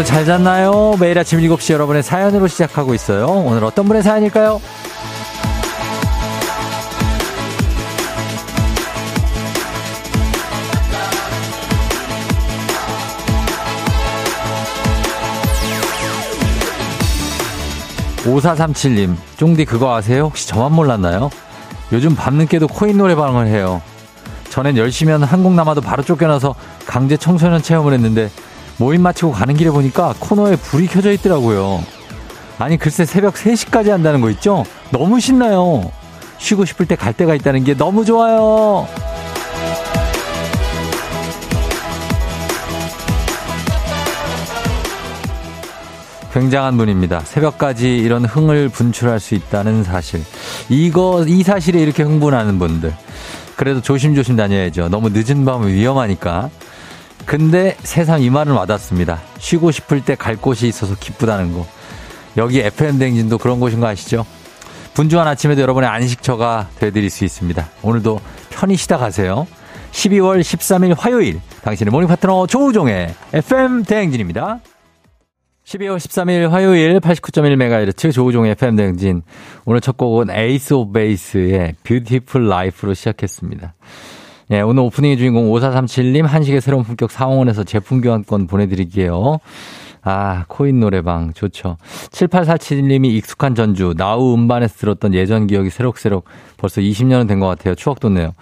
여러분 잘 잤나요? 매일 아침 7시 여러분의 사연으로 시작하고 있어요. 오늘 어떤 분의 사연일까요? 5437님, 쫑디 그거 아세요? 혹시 저만 몰랐나요? 요즘 밤늦게도 코인 노래방을 해요. 전엔 열심히 하는 한국 남아도 바로 쫓겨나서 강제 청소년 체험을 했는데 모임 마치고 가는 길에 보니까 코너에 불이 켜져 있더라고요. 아니 글쎄 새벽 3시까지 한다는 거 있죠? 너무 신나요. 쉬고 싶을 때 갈 때가 있다는 게 너무 좋아요. 굉장한 분입니다. 새벽까지 이런 흥을 분출할 수 있다는 사실. 이거, 이 사실에 이렇게 흥분하는 분들. 그래도 조심조심 다녀야죠. 너무 늦은 밤은 위험하니까. 근데 세상 이 말은 와닿습니다. 쉬고 싶을 때 갈 곳이 있어서 기쁘다는 거. 여기 FM 대행진도 그런 곳인 거 아시죠? 분주한 아침에도 여러분의 안식처가 되드릴 수 있습니다. 오늘도 편히 쉬다 가세요. 12월 13일 화요일 당신의 모닝 파트너 조우종의 FM 대행진입니다. 12월 13일 화요일 89.1MHz 조우종의 FM 대행진. 오늘 첫 곡은 Ace of Base의 Beautiful Life로 시작했습니다. 예, 오늘 오프닝의 주인공 5437님 한식의 새로운 품격 상원에서 제품 교환권 보내드릴게요. 아, 코인 노래방 좋죠. 7847님이 익숙한 전주 NOW 음반에서 들었던 예전 기억이 새록새록 벌써 20년은 된 것 같아요. 추억 돋네요.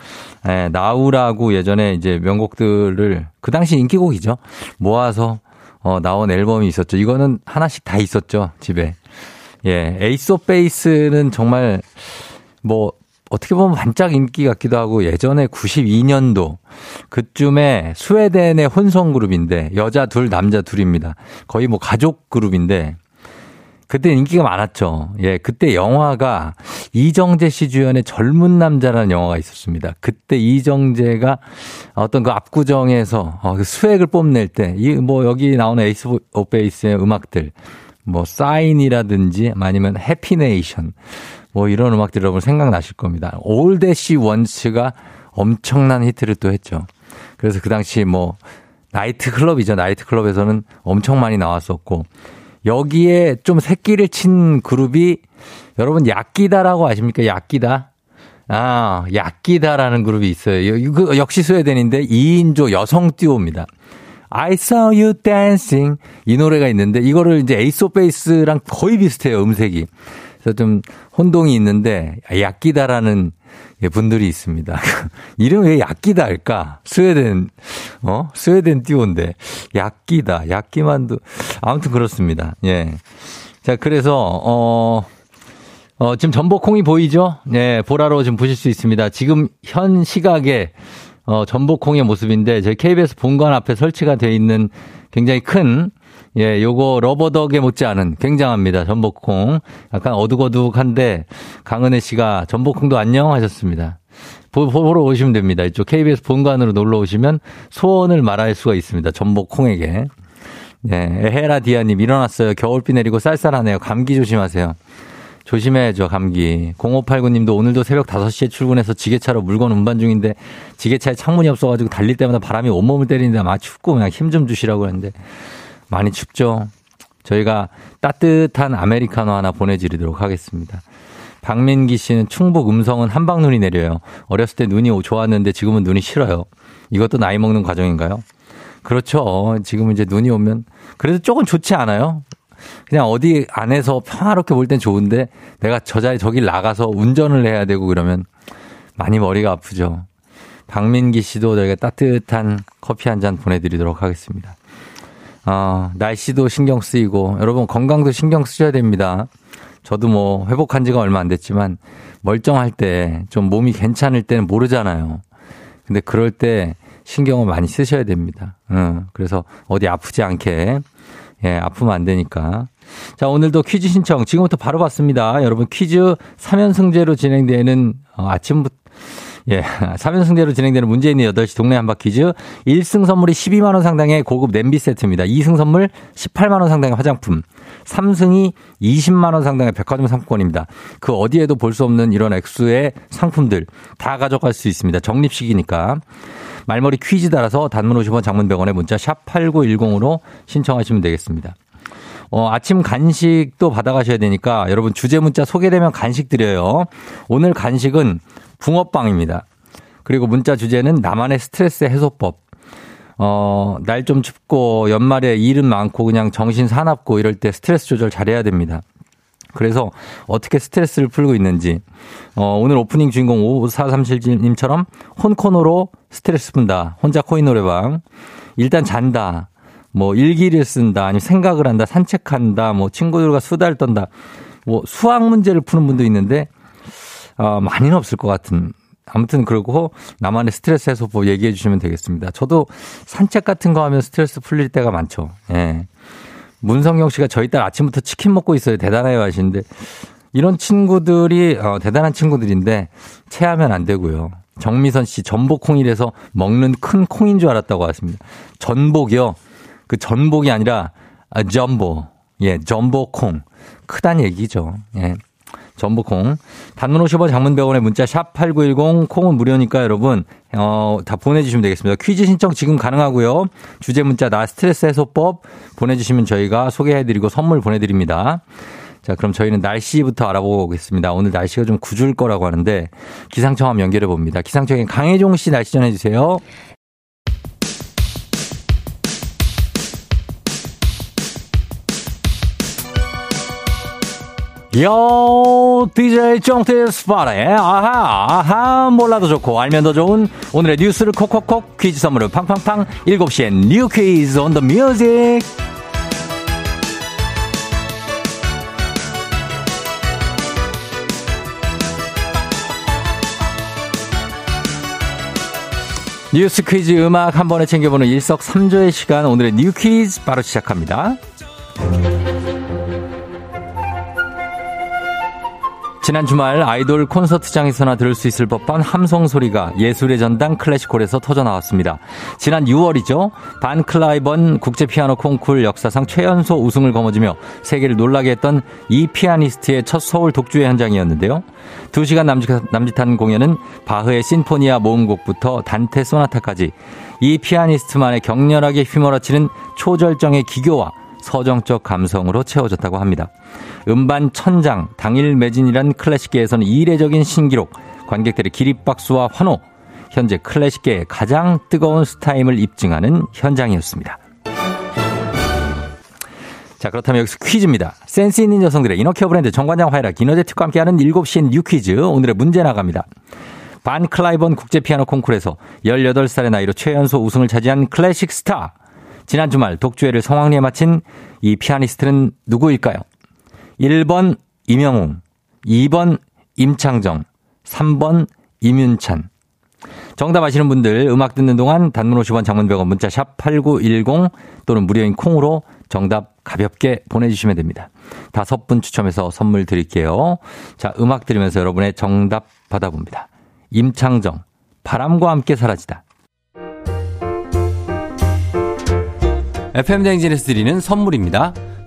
예, NOW라고 예전에 이제 명곡들을 그 당시 인기곡이죠. 모아서 어, 나온 앨범이 있었죠. 이거는 하나씩 다 있었죠. 집에. Ace of Base는 정말 뭐 어떻게 보면 반짝 인기 같기도 하고 예전에 92년도 그쯤에 스웨덴의 혼성 그룹인데 여자 둘 남자 둘입니다. 거의 뭐 가족 그룹인데 그때 인기가 많았죠. 예, 그때 영화가 이정재 씨 주연의 젊은 남자라는 영화가 있었습니다. 그때 이정재가 어떤 그 압구정에서 어, 그 수액을 뽐낼 때, 이 뭐 여기 나오는 에이스 of Base의 음악들, 뭐 Sign이라든지 아니면 Happy Nation, 뭐 이런 음악들 여러분 생각나실 겁니다. All That She Wants가 엄청난 히트를 또 했죠. 그래서 그 당시 뭐 나이트 클럽이죠. 나이트 클럽에서는 엄청 많이 나왔었고 여기에 좀 새끼를 친 그룹이 여러분 Yaki-Da라고 아십니까? Yaki-Da. 아, Yaki-Da라는 그룹이 있어요. 그 역시 스웨덴인데 2인조 여성 듀오입니다. I saw you dancing 이 노래가 있는데 이거를 이제 에이스 오 베이스랑 거의 비슷해요, 음색이. 그래서 좀 혼동이 있는데 약기다라는 분들이 있습니다. 이름이 왜 약기다 할까? 스웨덴, 어? 스웨덴 띄오인데. 약기다, 약기만두. 아무튼 그렇습니다. 예. 자, 그래서, 어, 어, 지금 전복콩이 보이죠? 예, 보라로 지금 보실 수 있습니다. 지금 현 시각에, 어, 전복콩의 모습인데, 저희 KBS 본관 앞에 설치가 되어 있는 굉장히 큰 예, 요거 러버덕에 못지않은 굉장합니다. 전복콩. 약간 어둑어둑한데 강은혜 씨가 전복콩도 안녕 하셨습니다. 보러 오시면 됩니다. 이쪽 KBS 본관으로 놀러 오시면 소원을 말할 수가 있습니다. 전복콩에게. 네, 헤라 디아님 일어났어요. 겨울비 내리고 쌀쌀하네요. 감기 조심하세요. 조심해야죠, 감기. 0589님도 오늘도 새벽 5시에 출근해서 지게차로 물건 운반 중인데 지게차에 창문이 없어가지고 달릴 때마다 바람이 온몸을 때리는데 막 춥고 그냥 힘 좀 주시라고 했는데 많이 춥죠? 저희가 따뜻한 아메리카노 하나 보내드리도록 하겠습니다. 박민기 씨는 충북 음성은 한방눈이 내려요. 어렸을 때 눈이 좋았는데 지금은 눈이 싫어요. 이것도 나이 먹는 과정인가요? 그렇죠. 지금 이제 눈이 오면 그래도 조금 좋지 않아요? 그냥 어디 안에서 평화롭게 볼 땐 좋은데 내가 저 자리 저길 나가서 운전을 해야 되고 그러면 많이 머리가 아프죠. 박민기 씨도 저희가 따뜻한 커피 한 잔 보내드리도록 하겠습니다. 어, 날씨도 신경 쓰이고 여러분 건강도 신경 쓰셔야 됩니다. 저도 뭐 회복한 지가 얼마 안 됐지만 멀쩡할 때 좀 몸이 괜찮을 때는 모르잖아요. 근데 그럴 때 신경을 많이 쓰셔야 됩니다. 응. 그래서 어디 아프지 않게 예, 아프면 안 되니까. 자, 오늘도 퀴즈 신청 지금부터 바로 받습니다. 여러분 퀴즈 3연승제로 진행되는 어, 아침부터 예. 3연승대로 진행되는 문재인의 8시 동네 한바퀴즈. 1승 선물이 12만원 상당의 고급 냄비 세트입니다. 2승 선물 18만원 상당의 화장품. 3승이 20만원 상당의 백화점 상품권입니다. 그 어디에도 볼 수 없는 이런 액수의 상품들 다 가져갈 수 있습니다. 적립식이니까. 말머리 퀴즈 따라서 단문 50원 장문 100원에 문자 샵 8910으로 신청하시면 되겠습니다. 어, 아침 간식도 받아가셔야 되니까 여러분 주제 문자 소개되면 간식 드려요. 오늘 간식은 붕어빵입니다. 그리고 문자 주제는 나만의 스트레스 해소법. 어, 날 좀 춥고 연말에 일은 많고 그냥 정신 사납고 이럴 때 스트레스 조절 잘해야 됩니다. 그래서 어떻게 스트레스를 풀고 있는지 어, 오늘 오프닝 주인공 5437님처럼 혼코노로 스트레스 푼다. 혼자 코인 노래방. 일단 잔다. 뭐 일기를 쓴다. 아니면 생각을 한다. 산책한다. 뭐 친구들과 수다를 떤다. 뭐 수학 문제를 푸는 분도 있는데 어, 많이는 없을 것 같은 아무튼 그러고 나만의 스트레스 해소법 얘기해 주시면 되겠습니다. 저도 산책 같은 거 하면 스트레스 풀릴 때가 많죠. 예. 문성경 씨가 저희 딸 아침부터 치킨 먹고 있어요. 대단해요 하시는데 이런 친구들이 어, 대단한 친구들인데 체하면 안 되고요. 정미선 씨 전복콩이라서 먹는 큰 콩인 줄 알았다고 하십니다. 전복이요. 그 전복이 아니라 아, 점보. 예, 전복콩. 크단 얘기죠. 예. 전복콩. 단문 50원 장문 100원의 문자 샵 8910 콩은 무료니까 여러분 어, 다 보내주시면 되겠습니다. 퀴즈 신청 지금 가능하고요. 주제 문자 나 스트레스 해소법 보내주시면 저희가 소개해드리고 선물 보내드립니다. 자, 그럼 저희는 날씨부터 알아보겠습니다. 오늘 날씨가 좀 구줄 거라고 하는데 기상청 한번 연결해 봅니다. 기상청에 강혜종 씨 날씨 전해주세요. Yo DJ 쫑트 스파레 아하 아하 몰라도 좋고 알면 더 좋은 오늘의 뉴스를 콕콕콕 퀴즈 선물을 팡팡팡 7시엔 뉴 퀴즈 on the music 뉴스 퀴즈 음악 한 번에 챙겨보는 일석삼조의 시간 오늘의 뉴 퀴즈 바로 시작합니다. 지난 주말 아이돌 콘서트장에서나 들을 수 있을 법한 함성 소리가 예술의 전당 클래식홀에서 터져 나왔습니다. 지난 6월이죠. 반 클라이번 국제 피아노 콩쿨 역사상 최연소 우승을 거머쥐며 세계를 놀라게 했던 이 피아니스트의 첫 서울 독주의 현장이었는데요. 2시간 남짓, 한 공연은 바흐의 신포니아 모음곡부터 단테 소나타까지 이 피아니스트만의 격렬하게 휘몰아치는 초절정의 기교와 서정적 감성으로 채워졌다고 합니다. 음반 천장, 당일 매진이란 클래식계에서는 이례적인 신기록, 관객들의 기립박수와 환호, 현재 클래식계의 가장 뜨거운 스타임을 입증하는 현장이었습니다. 자, 그렇다면 여기서 퀴즈입니다. 센스 있는 여성들의 inner care 브랜드 정관장 화이락 이너제틱과 함께하는 7시엔 뉴 퀴즈. 오늘의 문제 나갑니다. 반 클라이번 국제 피아노 콩쿠르에서 18살의 나이로 최연소 우승을 차지한 클래식 스타. 지난 주말 독주회를 성황리에 마친 이 피아니스트는 누구일까요? 1번 임영웅, 2번 임창정, 3번 임윤찬. 정답 아시는 분들 음악 듣는 동안 단문 50원 장문 100원 문자 샵 8910 또는 무료인 콩으로 정답 가볍게 보내주시면 됩니다. 다섯 분 추첨해서 선물 드릴게요. 자, 음악 들으면서 여러분의 정답 받아봅니다. 임창정, 바람과 함께 사라지다. FM대행진에서 드리는 선물입니다.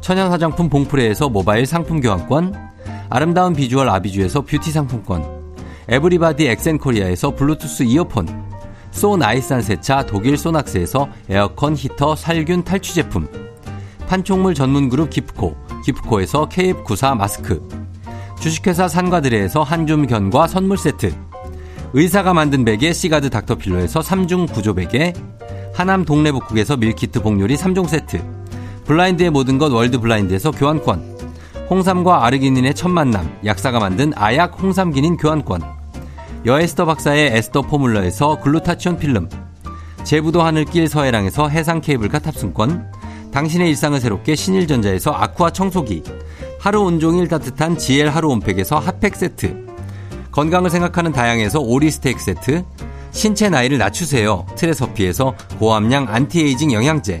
천연 화장품 봉프레에서 모바일 상품 교환권, 아름다운 비주얼 아비주에서 뷰티 상품권, 에브리바디 엑센코리아에서 블루투스 이어폰, so nice한 세차 독일 소낙스에서 에어컨 히터 살균 탈취 제품, 판촉물 전문 그룹 기프코, 기프코에서 KF94 마스크, 주식회사 산과드레에서 한줌 견과 선물 세트, 의사가 만든 베개 시가드 닥터필러에서 3중 구조 베개, 하남 동래북국에서 밀키트 복요리 3종 세트 블라인드의 모든 것 월드 블라인드에서 교환권. 홍삼과 아르기닌의 첫 만남 약사가 만든 아약 홍삼기닌 교환권. 여에스더 박사의 에스더 포뮬러에서 글루타치온 필름, 제부도 하늘길 서해랑에서 해상 케이블카 탑승권, 당신의 일상을 새롭게 신일전자에서 아쿠아 청소기, 하루 온종일 따뜻한 GL 하루 온팩에서 핫팩 세트, 건강을 생각하는 다양에서 오리 스테이크 세트, 신체 나이를 낮추세요. 트레서피에서 고함량 안티에이징 영양제,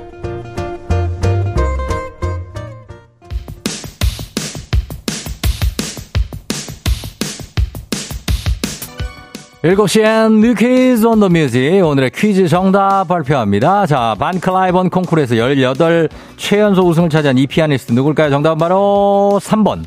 7시엔 뉴퀴즈 on the music 오늘의 퀴즈 정답 발표합니다. 자, 반클라이번 콩쿠르에서 18 최연소 우승을 차지한 이 피아니스트 누굴까요? 정답은 바로 3번.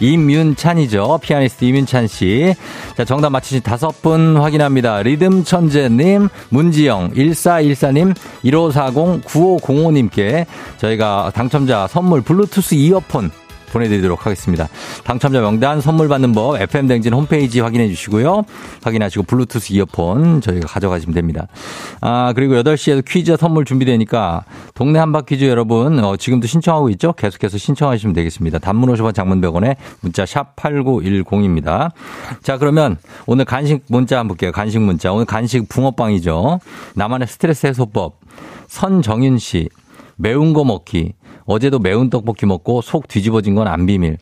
임윤찬이죠. 피아니스트 임윤찬 씨. 자, 정답 맞히신 다섯 분 확인합니다. 리듬 천재님, 문지영, 1414님, 1540, 9505님께 저희가 당첨자 선물 블루투스 이어폰 보내드리도록 하겠습니다. 당첨자 명단 선물 받는 법 FM댕진 홈페이지 확인해 주시고요. 확인하시고 블루투스 이어폰 저희가 가져가시면 됩니다. 아, 그리고 8시에도 퀴즈 선물 준비되니까 동네 한바 퀴즈 여러분 어, 지금도 신청하고 있죠? 계속해서 신청하시면 되겠습니다. 단문 50원 장문 100원에 문자 샵 8910입니다. 자, 그러면 오늘 간식 문자 한번 볼게요. 간식 문자. 오늘 간식 붕어빵이죠. 나만의 스트레스 해소법. 선정윤 씨. 매운 거 먹기. 어제도 매운 떡볶이 먹고 속 뒤집어진 건 안 비밀.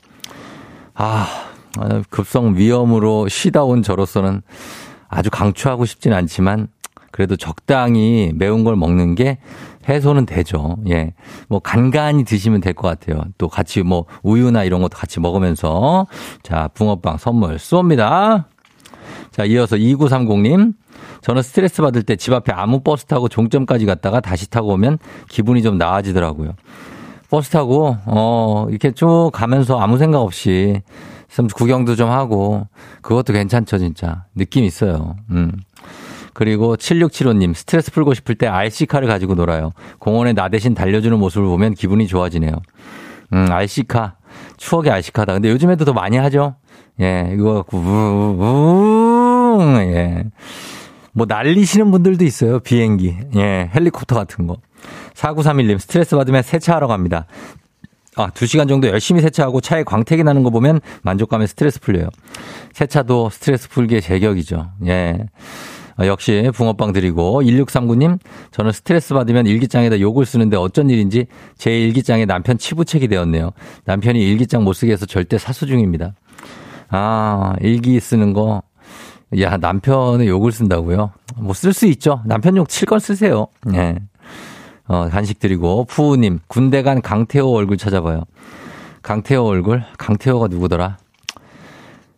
아, 급성 위험으로 쉬다 온 저로서는 아주 강추하고 싶진 않지만 그래도 적당히 매운 걸 먹는 게 해소는 되죠. 예. 뭐 간간히 드시면 될 것 같아요. 또 같이 뭐 우유나 이런 것도 같이 먹으면서 자, 붕어빵 선물 쏩니다. 자, 이어서 2930님. 저는 스트레스 받을 때 집 앞에 아무 버스 타고 종점까지 갔다가 다시 타고 오면 기분이 좀 나아지더라고요. 버스 타고 어 이렇게 쭉 가면서 아무 생각 없이 좀 구경도 좀 하고 그것도 괜찮죠 진짜 느낌 있어요. 음. 그리고 7675님 스트레스 풀고 싶을 때 RC카를 가지고 놀아요. 공원에 나 대신 달려주는 모습을 보면 기분이 좋아지네요. 음 RC카 추억의 RC카다. 근데 요즘에도 더 많이 하죠. 예 이거 갖고 우우 예. 뭐 날리시는 분들도 있어요. 비행기 예 헬리콥터 같은 거. 4931님, 스트레스 받으면 세차하러 갑니다. 아, 2시간 정도 열심히 세차하고 차에 광택이 나는 거 보면 만족감에 스트레스 풀려요. 세차도 스트레스 풀기의 제격이죠. 예. 아, 역시 붕어빵 드리고 1639님 저는 스트레스 받으면 일기장에다 욕을 쓰는데 어쩐 일인지 제 일기장에 남편 치부책이 되었네요. 남편이 일기장 못 쓰게 해서 절대 사수 중입니다. 아 일기 쓰는 거. 야 남편의 욕을 쓴다고요? 뭐 쓸 수 있죠. 남편 욕 칠 건 쓰세요. 예. 어, 간식 드리고, 푸우님, 군대 간 강태호 얼굴 찾아봐요. 강태호 얼굴? 강태호가 누구더라?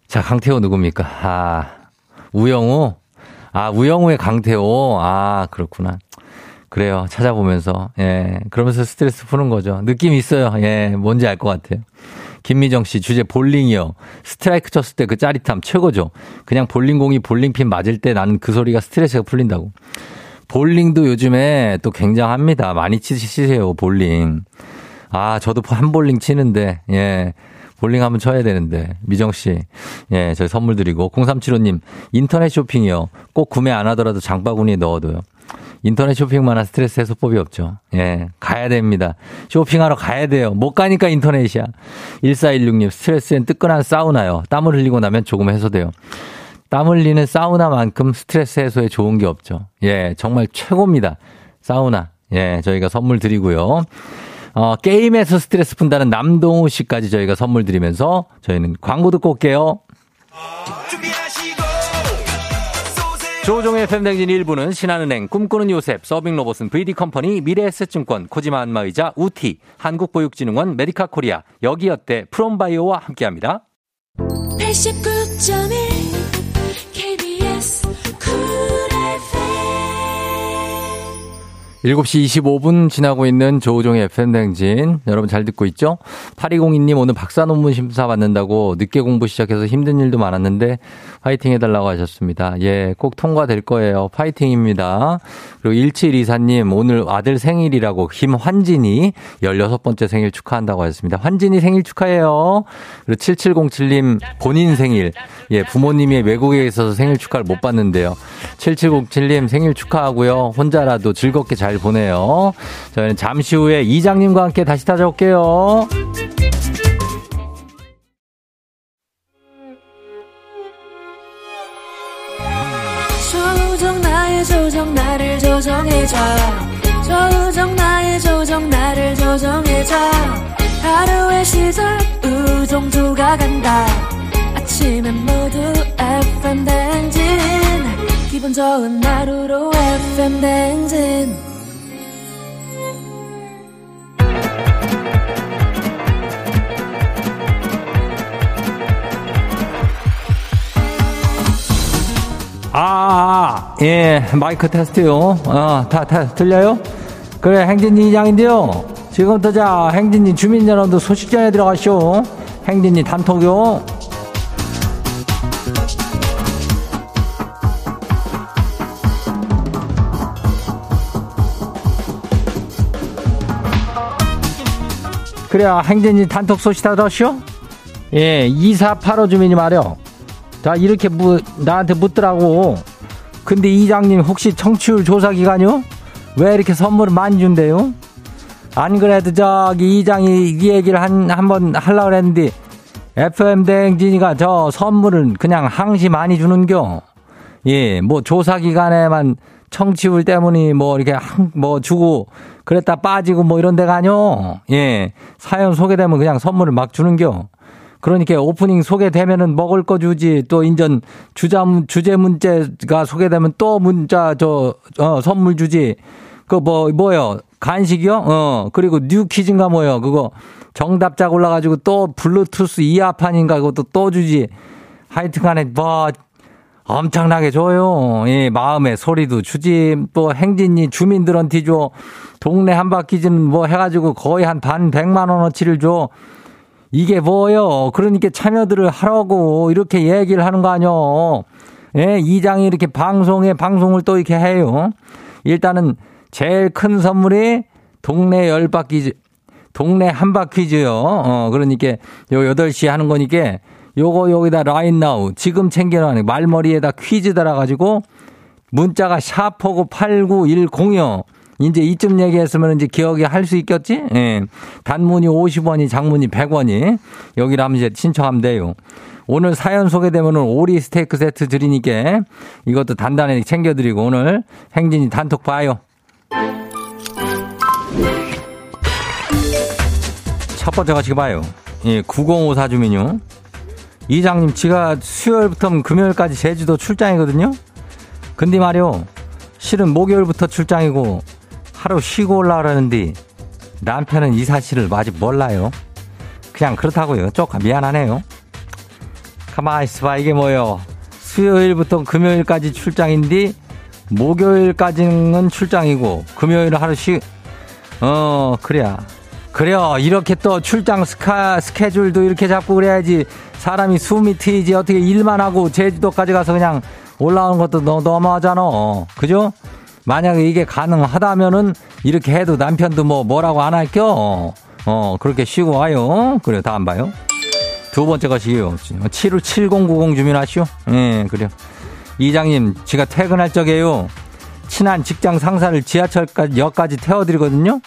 자, 강태호 누굽니까? 아, 우영우? 아, 우영우의 강태호. 아, 그렇구나. 그래요. 찾아보면서. 예. 그러면서 스트레스 푸는 거죠. 느낌 있어요. 예. 뭔지 알 것 같아요. 김미정 씨, 주제 볼링이요. 스트라이크 쳤을 때 그 짜릿함 최고죠. 그냥 볼링공이 볼링핀 맞을 때 나는 그 소리가 스트레스가 풀린다고. 볼링도 요즘에 또 굉장합니다. 많이 치시세요, 볼링. 아, 저도 한 볼링 치는데, 예. 볼링 한번 쳐야 되는데. 미정 씨. 예, 저희 선물 드리고. 0375님, 인터넷 쇼핑이요. 꼭 구매 안 하더라도 장바구니에 넣어둬요. 인터넷 쇼핑만한 스트레스 해소법이 없죠. 예, 가야 됩니다. 쇼핑하러 가야 돼요. 못 가니까 인터넷이야. 1416님, 스트레스엔 뜨끈한 사우나요. 땀을 흘리고 나면 조금 해소돼요. 땀 흘리는 사우나만큼 스트레스 해소에 좋은 게 없죠. 예, 정말 최고입니다. 사우나. 예, 저희가 선물 드리고요. 어, 게임에서 스트레스 푼다는 남동우 씨까지 저희가 선물 드리면서 저희는 광고 듣고 올게요. 조우종의 FM댕진 1부는 신한은행, 꿈꾸는 요셉, 서빙로봇은 VD컴퍼니, 미래에셋증권, 코지마 안마의자, 우티, 한국보육진흥원, 메디카 코리아, 여기어때, 프롬바이오와 함께합니다. 89.1 7시 25분 지나고 있는 조우종의 FM댕진. 여러분 잘 듣고 있죠? 8202님 오늘 박사 논문 심사 받는다고 늦게 공부 시작해서 힘든 일도 많았는데 파이팅 해달라고 하셨습니다. 예, 꼭 통과될 거예요. 파이팅입니다. 그리고 1724님 오늘 아들 생일이라고 김환진이 16번째 생일 축하한다고 하셨습니다. 환진이 생일 축하해요. 그리고 7707님 본인 생일. 예, 부모님이 외국에 있어서 생일 축하를 못 받는데요. 7707님 생일 축하하고요. 혼자라도 즐겁게 잘 보내요. 저희는 잠시 후에 이장님과 함께 다시 찾아올게요. 조정 나의 조정 나를 조정해줘. 조정 나의 조정 나를 조정해줘. 하루의 시절 우정조가 간다. 아침엔 모두 FM 댕진. 기분 좋은 하루로 FM 댕진 아, 예, 마이크 테스트요. 어, 다, 다, 들려요? 그래, 행진이 이장인데요. 지금부터 자, 행진이 주민 여러분들 소식 전해 들어가시오. 행진이 단톡요. 그래야 행진이 단톡 소식 다 들었쇼? 예, 2485 주민이 말이요. 자, 이렇게 무, 나한테 묻더라고. 근데 이장님 혹시 청취율 조사 기간이요? 왜 이렇게 선물을 많이 준대요? 안 그래도 저기 이장이 이 얘기를 한, 한번 하려고 그랬는데, FM 대행진이가 저 선물을 그냥 항시 많이 주는겨. 예, 뭐 조사 기간에만 청취율 때문에 뭐 이렇게 한, 뭐 주고 그랬다 빠지고 뭐 이런 데가 아니요. 예, 사연 소개되면 그냥 선물을 막 주는겨. 그러니까 오프닝 소개되면은 먹을 거 주지 또 인전 주자 주제 문제가 소개되면 또 문자 저 어, 선물 주지 그 뭐 뭐요 간식이요 어 그리고 뉴 퀴즈인가 뭐요 그거 정답자 골라가지고 또 블루투스 이어폰인가 그것도 또 주지 하여튼간에 뭐 엄청나게 줘요. 예, 마음의 소리도 주지. 또 행진이 주민들한테 줘. 동네 한 바퀴즈는 뭐 해가지고 거의 한 반 백만 원어치를 줘. 이게 뭐요? 그러니까 참여들을 하라고 이렇게 얘기를 하는 거 아니요? 예, 이장이 이렇게 방송에 방송을 또 이렇게 해요. 일단은 제일 큰 선물이 동네 열 바퀴, 동네 한 바퀴즈요. 어, 그러니까 요 8시 하는 거니까 요거 여기다 라인 나우 지금 챙겨놔는 말머리에다 퀴즈 달아가지고 문자가 샤퍼고 89106이 제 이쯤 얘기했으면 이제 기억이 할 수 있겠지? 예. 단문이 50원이 장문이 100원이 여기로 하면 이제 신청하면 돼요. 오늘 사연 소개되면 오리 스테이크 세트 드리니까 이것도 단단히 챙겨드리고 오늘 행진이 단톡 봐요. 첫 번째 가 지금 봐요. 예, 9054 주민요. 이장님, 지가 수요일부터 금요일까지 제주도 출장이거든요? 근데 말이요. 실은 목요일부터 출장이고 하루 쉬고 올라오라는데 남편은 이 사실을 아직 몰라요. 그냥 그렇다고요. 조금 미안하네요. 가만히 있어봐. 이게 뭐요? 수요일부터 금요일까지 출장인데 목요일까지는 출장이고 금요일은 하루 쉬, 어, 그래야. 그래요. 이렇게 또 출장 스카, 스케줄도 이렇게 잡고 그래야지 사람이 숨이 트이지 어떻게 일만 하고 제주도까지 가서 그냥 올라오는 것도 너, 너무하잖아. 그죠? 만약에 이게 가능하다면은 이렇게 해도 남편도 뭐 뭐라고 안 할겨? 어, 그렇게 쉬고 와요. 그래, 다음 봐요. 두 번째 것이요. 757090 주민하시오. 예, 그래요. 이장님, 제가 퇴근할 적에요. 친한 직장 상사를 지하철까지, 역까지 태워드리거든요.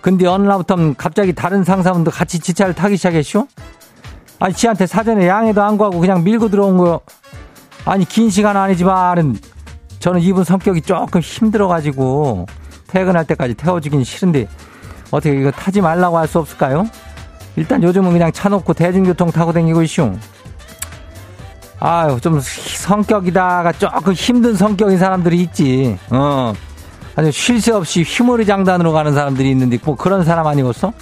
근데 어느 날부터 갑자기 다른 상사분도 같이 지차를 타기 시작했쇼? 아니, 지한테 사전에 양해도 안 구하고 그냥 밀고 들어온 거요. 아니, 긴 시간 아니지만은 저는 이분 성격이 조금 힘들어가지고 퇴근할 때까지 태워주긴 싫은데 어떻게 이거 타지 말라고 할 수 없을까요? 일단 요즘은 그냥 차 놓고 대중교통 타고 다니고 있슈. 아유, 좀 성격이다가 조금 힘든 성격인 사람들이 있지. 어. 아주 쉴 새 없이 휘몰이 장단으로 가는 사람들이 있는데 뭐 그런 사람 아니겠어?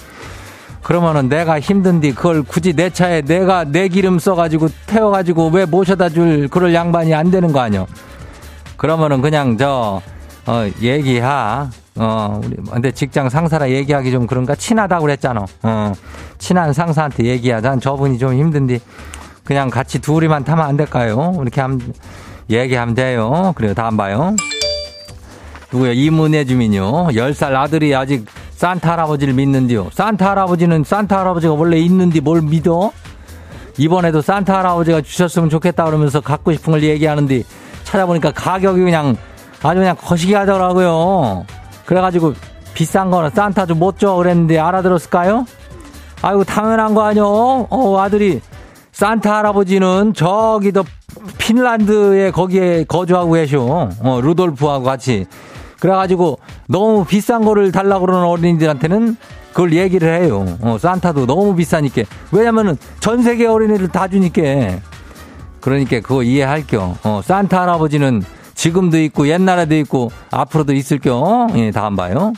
그러면은 내가 힘든데 그걸 굳이 내 차에 내가 내 기름 써가지고 태워가지고 왜 모셔다 줄 그럴 양반이 안 되는 거 아니야? 그러면은 그냥 저, 어, 얘기하. 어, 우리, 근데 직장 상사라 얘기하기 좀 그런가? 친하다고 그랬잖아. 어, 친한 상사한테 얘기하자. 저분이 좀 힘든데, 그냥 같이 둘이만 타면 안 될까요? 이렇게 하면, 얘기하면 돼요. 그래요. 다음 봐요. 누구야? 이문혜 주민요. 10살 아들이 아직 산타 할아버지를 믿는디요. 산타 할아버지는 산타 할아버지가 원래 있는디 뭘 믿어? 이번에도 산타 할아버지가 주셨으면 좋겠다 그러면서 갖고 싶은 걸 얘기하는데 찾아보니까 가격이 그냥 아주 그냥 거시기 하더라고요. 그래가지고 비싼 거는 산타 좀 못 줘 그랬는데 알아들었을까요? 아이고 당연한 거 아니요. 어 아들이 산타 할아버지는 저기도 핀란드에 거기에 거주하고 계셔. 어 루돌프하고 같이. 그래가지고 너무 비싼 거를 달라고 그러는 어린이들한테는 그걸 얘기를 해요. 어, 산타도 너무 비싸니까. 왜냐면은 전 세계 어린이를 다 주니까. 그러니까 그거 이해할 겸. 어, 산타 할아버지는 지금도 있고 옛날에도 있고 앞으로도 있을 겸. 예, 다음 봐요.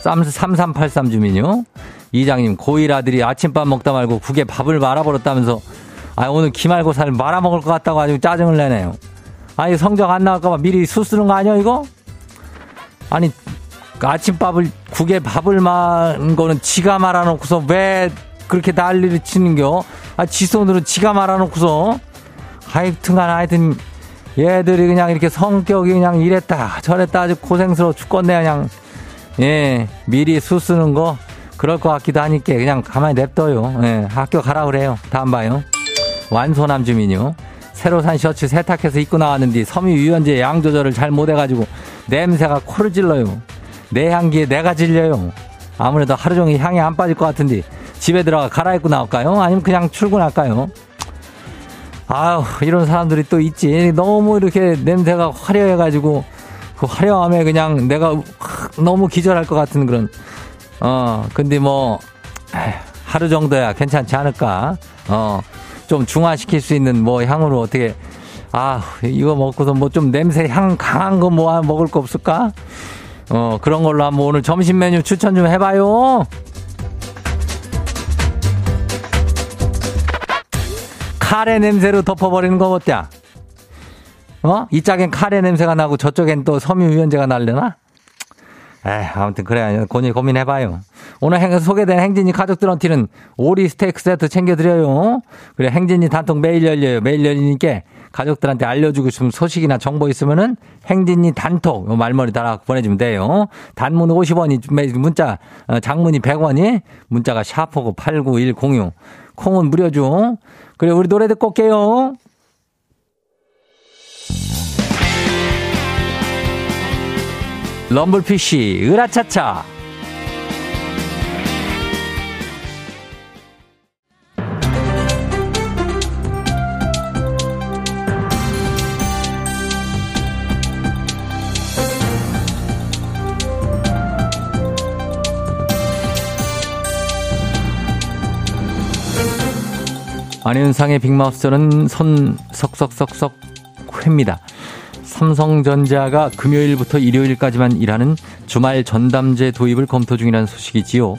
3383 주민요. 이장님, 고1 아들이 아침밥 먹다 말고 국에 밥을 말아버렸다면서 아, 오늘 기말고사를 말아먹을 것 같다고 아주 짜증을 내네요. 아니, 성적 안 나올까봐 미리 수 쓰는 거 아니야, 이거? 아니, 아침밥을, 국에 밥을 만 거는 지가 말아놓고서 왜 그렇게 난리를 치는겨? 아, 지 손으로 지가 말아놓고서. 하여튼간 하여튼 얘들이 그냥 이렇게 성격이 그냥 이랬다 저랬다 아주 고생스러워 죽겠네 그냥. 예 미리 수 쓰는 거 그럴 것 같기도 하니까 그냥 가만히 냅둬요. 예 학교 가라 그래요. 다음 봐요. 완소남 주민요. 새로 산 셔츠 세탁해서 입고 나왔는데 섬유 유연제 양 조절을 잘 못해가지고 냄새가 코를 찔러요. 내 향기에 내가 질려요. 아무래도 하루 종일 향이 안 빠질 것 같은데 집에 들어가 갈아입고 나올까요? 아니면 그냥 출근할까요 아우 이런 사람들이 또 있지. 너무 이렇게 냄새가 화려해가지고 그 화려함에 그냥 내가 너무 기절할 것 같은 그런 어 근데 뭐 하루 정도야 괜찮지 않을까? 어 좀 중화시킬 수 있는 뭐 향으로 어떻게 아 이거 먹고서 뭐 좀 냄새 향 강한 거 뭐 먹을 거 없을까? 어 그런 걸로 한번 오늘 점심 메뉴 추천 좀 해봐요. 카레 냄새로 덮어버리는 거 어때야? 어? 이짝엔 카레 냄새가 나고 저쪽엔 또 섬유유연제가 날려나? 에 아무튼 그래 고민 고민해봐요. 오늘 행, 소개된 행진이 가족들한테는 오리 스테이크 세트 챙겨드려요. 그래 행진이 단톡 매일 열려요. 매일 열리니까 가족들한테 알려주고 싶은 소식이나 정보 있으면은 행진이 단톡 말머리 달아 보내주면 돼요. 단문 50원이 문자 어, 장문이 100원이 문자가 샤프고 89106 콩은 무료죠. 그래, 우리 노래 듣고 올게요. 럼블피쉬, 으라차차. 안윤상의 빅마우스는 선 석석석석 회입니다. 삼성전자가 금요일부터 일요일까지만 일하는 주말 전담제 도입을 검토 중이라는 소식이지요.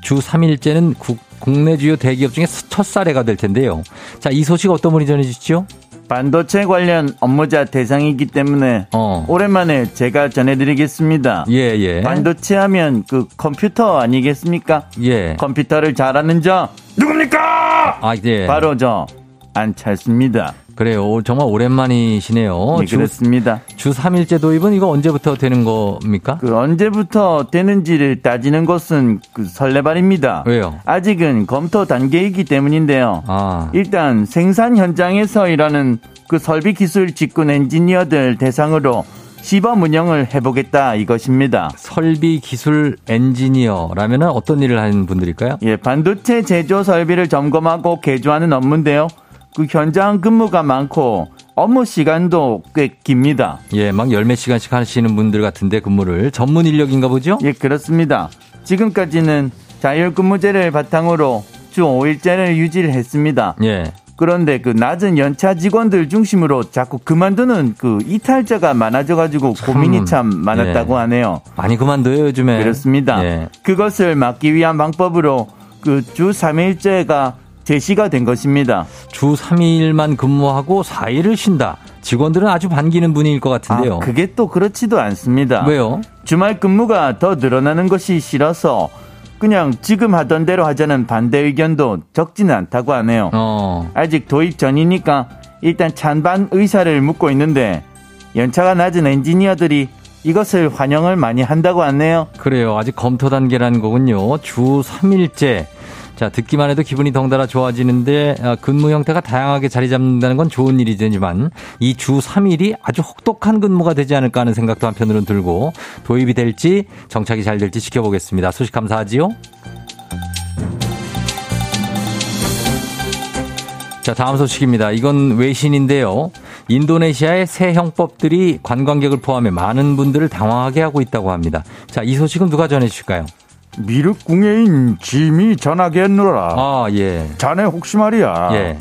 주 3일째는 국, 국내 주요 대기업 중에 첫 사례가 될 텐데요. 자, 이 소식 어떤 분이 전해주시죠? 반도체 관련 업무자 대상이기 때문에 어. 오랜만에 제가 전해드리겠습니다. 예, 예. 반도체 하면 그 컴퓨터 아니겠습니까? 예. 컴퓨터를 잘하는 자 누굽니까? 아, 예. 바로 저 안찰습니다. 그래요. 정말 오랜만이시네요. 네, 그렇습니다. 주 3일째 도입은 이거 언제부터 되는 겁니까? 그 언제부터 되는지를 따지는 것은 그 설레발입니다. 왜요? 아직은 검토 단계이기 때문인데요. 아. 일단 생산 현장에서 일하는 그 설비 기술 직군 엔지니어들 대상으로 시범 운영을 해보겠다 이것입니다. 설비 기술 엔지니어라면 어떤 일을 하는 분들일까요? 예, 반도체 제조 설비를 점검하고 개조하는 업무인데요. 그 현장 근무가 많고 업무 시간도 꽤 깁니다. 예, 막 열몇 시간씩 하시는 분들 같은데 근무를 전문 인력인가 보죠? 예, 그렇습니다. 지금까지는 자율근무제를 바탕으로 주 5일제를 유지를 했습니다. 예. 그런데 그 낮은 연차 직원들 중심으로 자꾸 그만두는 그 이탈자가 많아져가지고 참, 고민이 참 많았다고 예. 하네요. 많이 그만둬요 요즘에. 그렇습니다. 예. 그것을 막기 위한 방법으로 그 주 3일제가 제시가 된 것입니다. 주 3일만 근무하고 4일을 쉰다. 직원들은 아주 반기는 분위기일 것 같은데요. 아, 그게 또 그렇지도 않습니다. 왜요? 주말 근무가 더 늘어나는 것이 싫어서 그냥 지금 하던 대로 하자는 반대 의견도 적지는 않다고 하네요. 어. 아직 도입 전이니까 일단 찬반 의사를 묻고 있는데 연차가 낮은 엔지니어들이 이것을 환영을 많이 한다고 하네요. 그래요. 아직 검토 단계라는 거군요. 주 3일째. 자, 듣기만 해도 기분이 덩달아 좋아지는데 아, 근무 형태가 다양하게 자리 잡는다는 건 좋은 일이지만 이 주 3일이 아주 혹독한 근무가 되지 않을까 하는 생각도 한편으로는 들고 도입이 될지 정착이 잘 될지 지켜보겠습니다. 소식 감사하지요. 자, 다음 소식입니다. 이건 외신인데요. 인도네시아의 새 형법들이 관광객을 포함해 많은 분들을 당황하게 하고 있다고 합니다. 자, 이 소식은 누가 전해 주실까요? 미륵궁예인 짐이 전하겠노라. 아, 예. 자네 혹시 말이야. 예.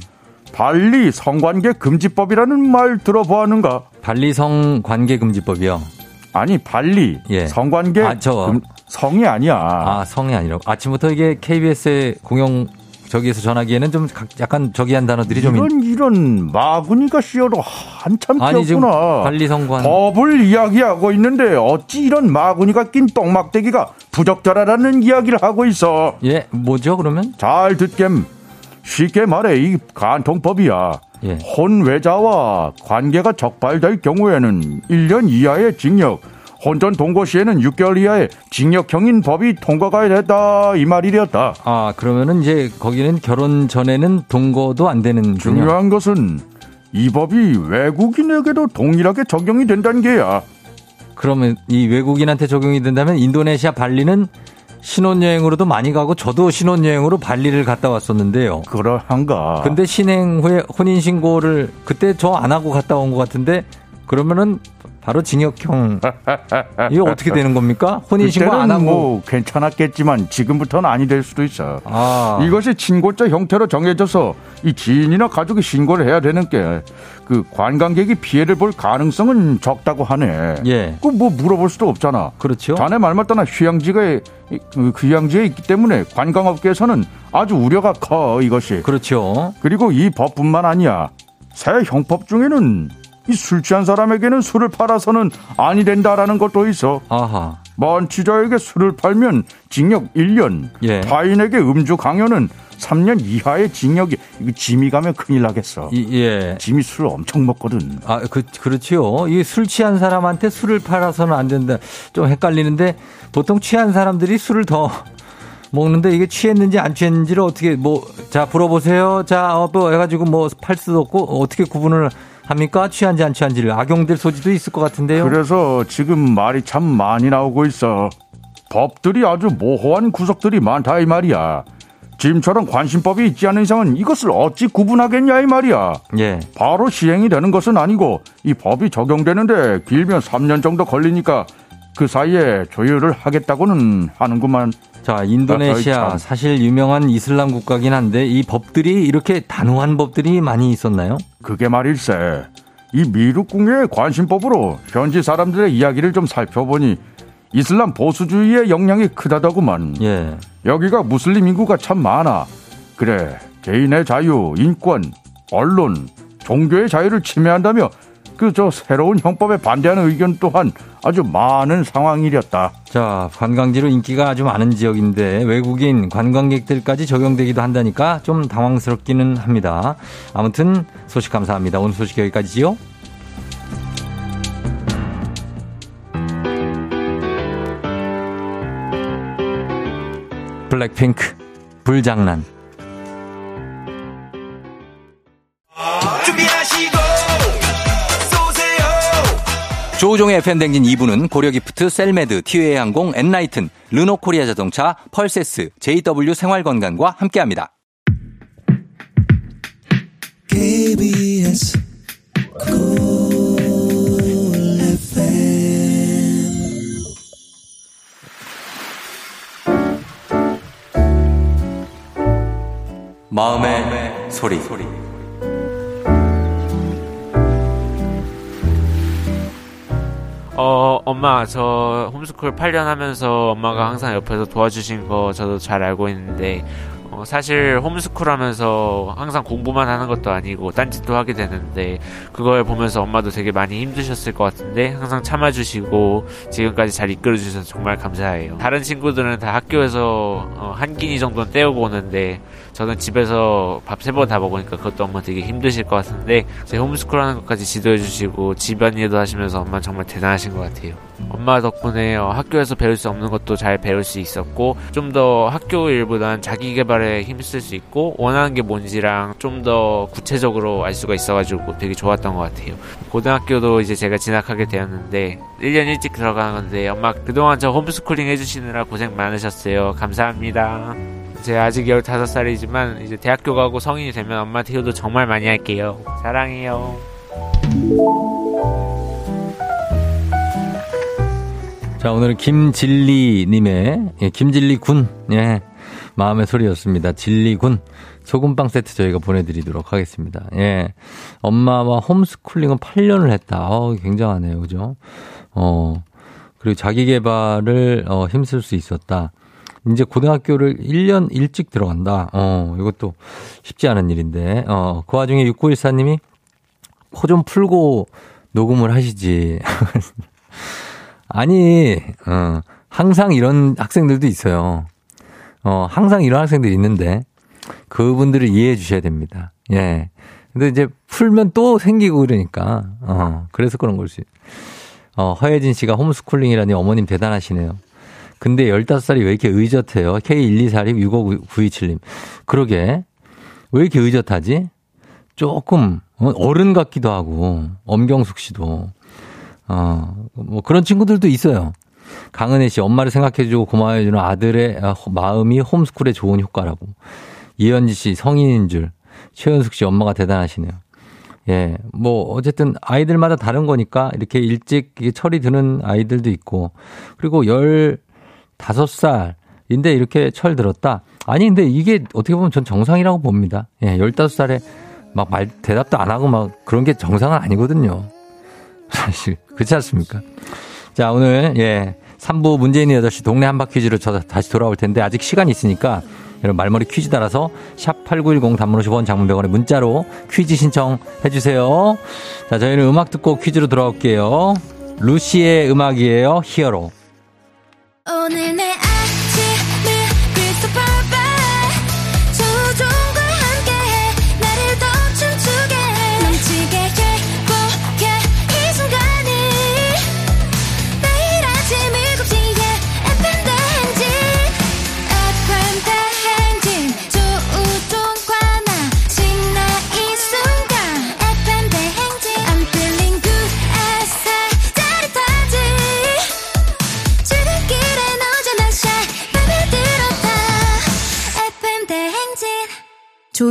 발리 성관계 금지법이라는 말 들어보았는가? 발리 성관계 금지법이요? 아니, 발리 예. 성관계 아, 저, 금, 성이 아니야. 아, 성이 아니라 아침부터 이게 KBS의 공영 저기에서 전하기에는 좀 약간 저기한 단어들이 좀 이런 이런 마구니가 씌어도 한참 아니, 지금 관리 성관 법을 이야기하고 있는데 어찌 이런 마구니가 낀 똥막대기가 부적절하다는 이야기를 하고 있어. 예, 뭐죠 그러면? 잘 듣겜. 쉽게 말해 이 간통법이야. 예. 혼외자와 관계가 적발될 경우에는 1년 이하의 징역, 혼전 동거 시에는 6개월 이하의 징역형인 법이 통과가 됐다 이 말이었다. 아 그러면은 이제 거기는 결혼 전에는 동거도 안 되는 중요한 것은 이 법이 외국인에게도 동일하게 적용이 된다는 게야. 그러면 이 외국인한테 적용이 된다면 인도네시아 발리는 신혼여행으로도 많이 가고 저도 신혼여행으로 발리를 갔다 왔었는데요. 그러한가. 근데 신행 후에 혼인신고를 그때 저 안 하고 갔다 온 것 같은데 그러면은 바로 징역형. 이게 어떻게 되는 겁니까? 혼인신고 안 하고. 뭐 괜찮았겠지만 지금부터는 아니 될 수도 있어. 아. 이것이 친고죄 형태로 정해져서 이 지인이나 가족이 신고를 해야 되는 게 그 관광객이 피해를 볼 가능성은 적다고 하네. 예. 그뭐 물어볼 수도 없잖아. 그렇죠. 자네 말 맞다나 휴양지가 그 휴양지에 있기 때문에 관광업계에서는 아주 우려가 커 이것이. 그렇죠. 그리고 이 법뿐만 아니야. 새 형법 중에는 이 술 취한 사람에게는 술을 팔아서는 아니 된다라는 것도 있어. 아하. 만취자에게 술을 팔면 징역 1년, 예. 타인에게 음주 강요는 3년 이하의 징역이 이거 짐이 가면 큰일 나겠어. 이, 예. 짐이 술을 엄청 먹거든. 아, 그 그렇지요. 이 술 취한 사람한테 술을 팔아서는 안 된다. 좀 헷갈리는데 보통 취한 사람들이 술을 더 먹는데 이게 취했는지 안 취했는지를 어떻게 뭐자 물어보세요. 자, 어, 뭐 해가지고 뭐 팔 수도 없고 어떻게 구분을 합니까? 취한지 안 취한지를 악용될 소지도 있을 것 같은데요. 그래서 지금 말이 참 많이 나오고 있어. 법들이 아주 모호한 구석들이 많다 이 말이야. 지금처럼 관심법이 있지 않은 이상은 이것을 어찌 구분하겠냐 이 말이야. 예. 바로 시행이 되는 것은 아니고 이 법이 적용되는데 길면 3년 정도 걸리니까 그 사이에 조율을 하겠다고는 하는구만. 자, 인도네시아 사실 유명한 이슬람 국가긴 한데 이 법들이 이렇게 단호한 법들이 많이 있었나요? 그게 말일세. 이 미륵궁의 관심법으로 현지 사람들의 이야기를 좀 살펴보니 이슬람 보수주의의 영향이 크다더구만. 예. 여기가 무슬림 인구가 참 많아. 그래, 개인의 자유, 인권, 언론, 종교의 자유를 침해한다며 그 저 새로운 형법에 반대하는 의견 또한 아주 많은 상황이었다. 자, 관광지로 인기가 아주 많은 지역인데 외국인 관광객들까지 적용되기도 한다니까 좀 당황스럽기는 합니다. 아무튼 소식 감사합니다. 오늘 소식 여기까지지요. 블랙핑크 불장난 조우종의 FM댕진 2부는 고려기프트, 셀메드, 티웨이 항공, 엔나이튼, 르노코리아 자동차, 펄세스, JW 생활건강과 함께합니다. KBS 마음의, 마음의 소리. 소리. 어, 엄마, 저 홈스쿨 8년 하면서 엄마가 항상 옆에서 도와주신 거 저도 잘 알고 있는데, 어, 어, 사실 홈스쿨 하면서 항상 공부만 하는 것도 아니고 딴짓도 하게 되는데 그걸 보면서 엄마도 되게 많이 힘드셨을 것 같은데 항상 참아주시고 지금까지 잘 이끌어주셔서 정말 감사해요. 다른 친구들은 다 학교에서 어, 한 끼니 정도는 때우고 오는데 저는 집에서 밥 세 번 다 먹으니까 그것도 엄마 되게 힘드실 것 같은데 제 홈스쿨 하는 것까지 지도해 주시고 집안일도 하시면서 엄마 정말 대단하신 것 같아요. 엄마 덕분에 어, 학교에서 배울 수 없는 것도 잘 배울 수 있었고 좀 더 학교 일보단 자기 개발에 힘쓸 수 있고 원하는 게 뭔지랑 좀 더 구체적으로 알 수가 있어가지고 되게 좋았던 것 같아요. 고등학교도 이제 제가 진학하게 되었는데 1년 일찍 들어가는 건데 엄마 그동안 저 홈스쿨링 해주시느라 고생 많으셨어요. 감사합니다. 제가 아직 15살이지만 이제 대학교 가고 성인이 되면 엄마한테 효도 정말 많이 할게요. 사랑해요. 자, 오늘은 김진리님의, 예, 김진리 군, 예, 마음의 소리였습니다. 진리 군. 소금빵 세트 저희가 보내드리도록 하겠습니다. 예. 엄마와 홈스쿨링은 8년을 했다. 어, 굉장하네요. 그죠? 어, 그리고 자기 개발을, 어, 힘쓸 수 있었다. 이제 고등학교를 1년 일찍 들어간다. 어, 이것도 쉽지 않은 일인데. 어, 그 와중에 6914님이 코 좀 풀고 녹음을 하시지. 아니, 어, 항상 이런 학생들도 있어요. 어, 항상 이런 학생들이 있는데, 그분들을 이해해 주셔야 됩니다. 예. 근데 이제 풀면 또 생기고 그러니까, 어, 그래서 그런 걸지. 어, 허예진 씨가 홈스쿨링이라니 어머님 대단하시네요. 근데 15살이 왜 이렇게 의젓해요? K124님65927님. 그러게. 왜 이렇게 의젓하지? 조금, 어, 어른 같기도 하고, 엄경숙 씨도. 어, 뭐 그런 친구들도 있어요. 강은혜 씨, 엄마를 생각해주고 고마워해주는 아들의 아, 마음이 홈스쿨에 좋은 효과라고. 이현지 씨, 성인인 줄. 최현숙 씨, 엄마가 대단하시네요. 예, 뭐, 어쨌든 아이들마다 다른 거니까 이렇게 일찍 철이 드는 아이들도 있고, 그리고 15살인데 이렇게 철 들었다? 아니, 근데 이게 어떻게 보면 전 정상이라고 봅니다. 예, 15살에 막 말, 대답도 안 하고 막 그런 게 정상은 아니거든요. 사실. 그렇지 않습니까? 자, 오늘, 예. 3부 문재인의 8시 동네 한바 퀴즈로 저 다시 돌아올 텐데 아직 시간이 있으니까 여러분 말머리 퀴즈 따라서 샵 8910 단문 50원 장문 100원에 문자로 퀴즈 신청해 주세요. 자, 저희는 음악 듣고 퀴즈로 돌아올게요. 루시의 음악이에요. 히어로. 오늘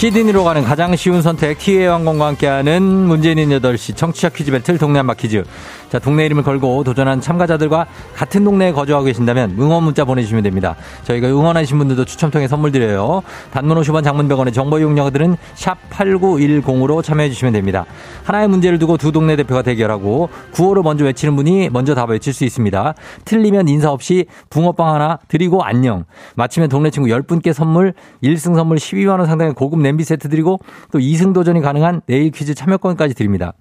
시드니로 가는 가장 쉬운 선택 티웨이 항공과 함께하는 문재인인 8시 청취자 퀴즈 배틀 동네 한바 퀴즈. 자, 동네 이름을 걸고 도전한 참가자들과 같은 동네에 거주하고 계신다면 응원 문자 보내주시면 됩니다. 저희가 응원하신 분들도 추첨 통해 선물 드려요. 단문 50원 장문 100원의 정보 이용료들은 샵 8910으로 참여해 주시면 됩니다. 하나의 문제를 두고 두 동네 대표가 대결하고 구호를 먼저 외치는 분이 먼저 답을 외칠 수 있습니다. 틀리면 인사 없이 붕어빵 하나 드리고 안녕. 마치면 동네 친구 10분께 선물, 1승 선물 12만 원 상당의 고급 냄비 세트 드리고 또 2승 도전이 가능한 내일 퀴즈 참여권까지 드립니다.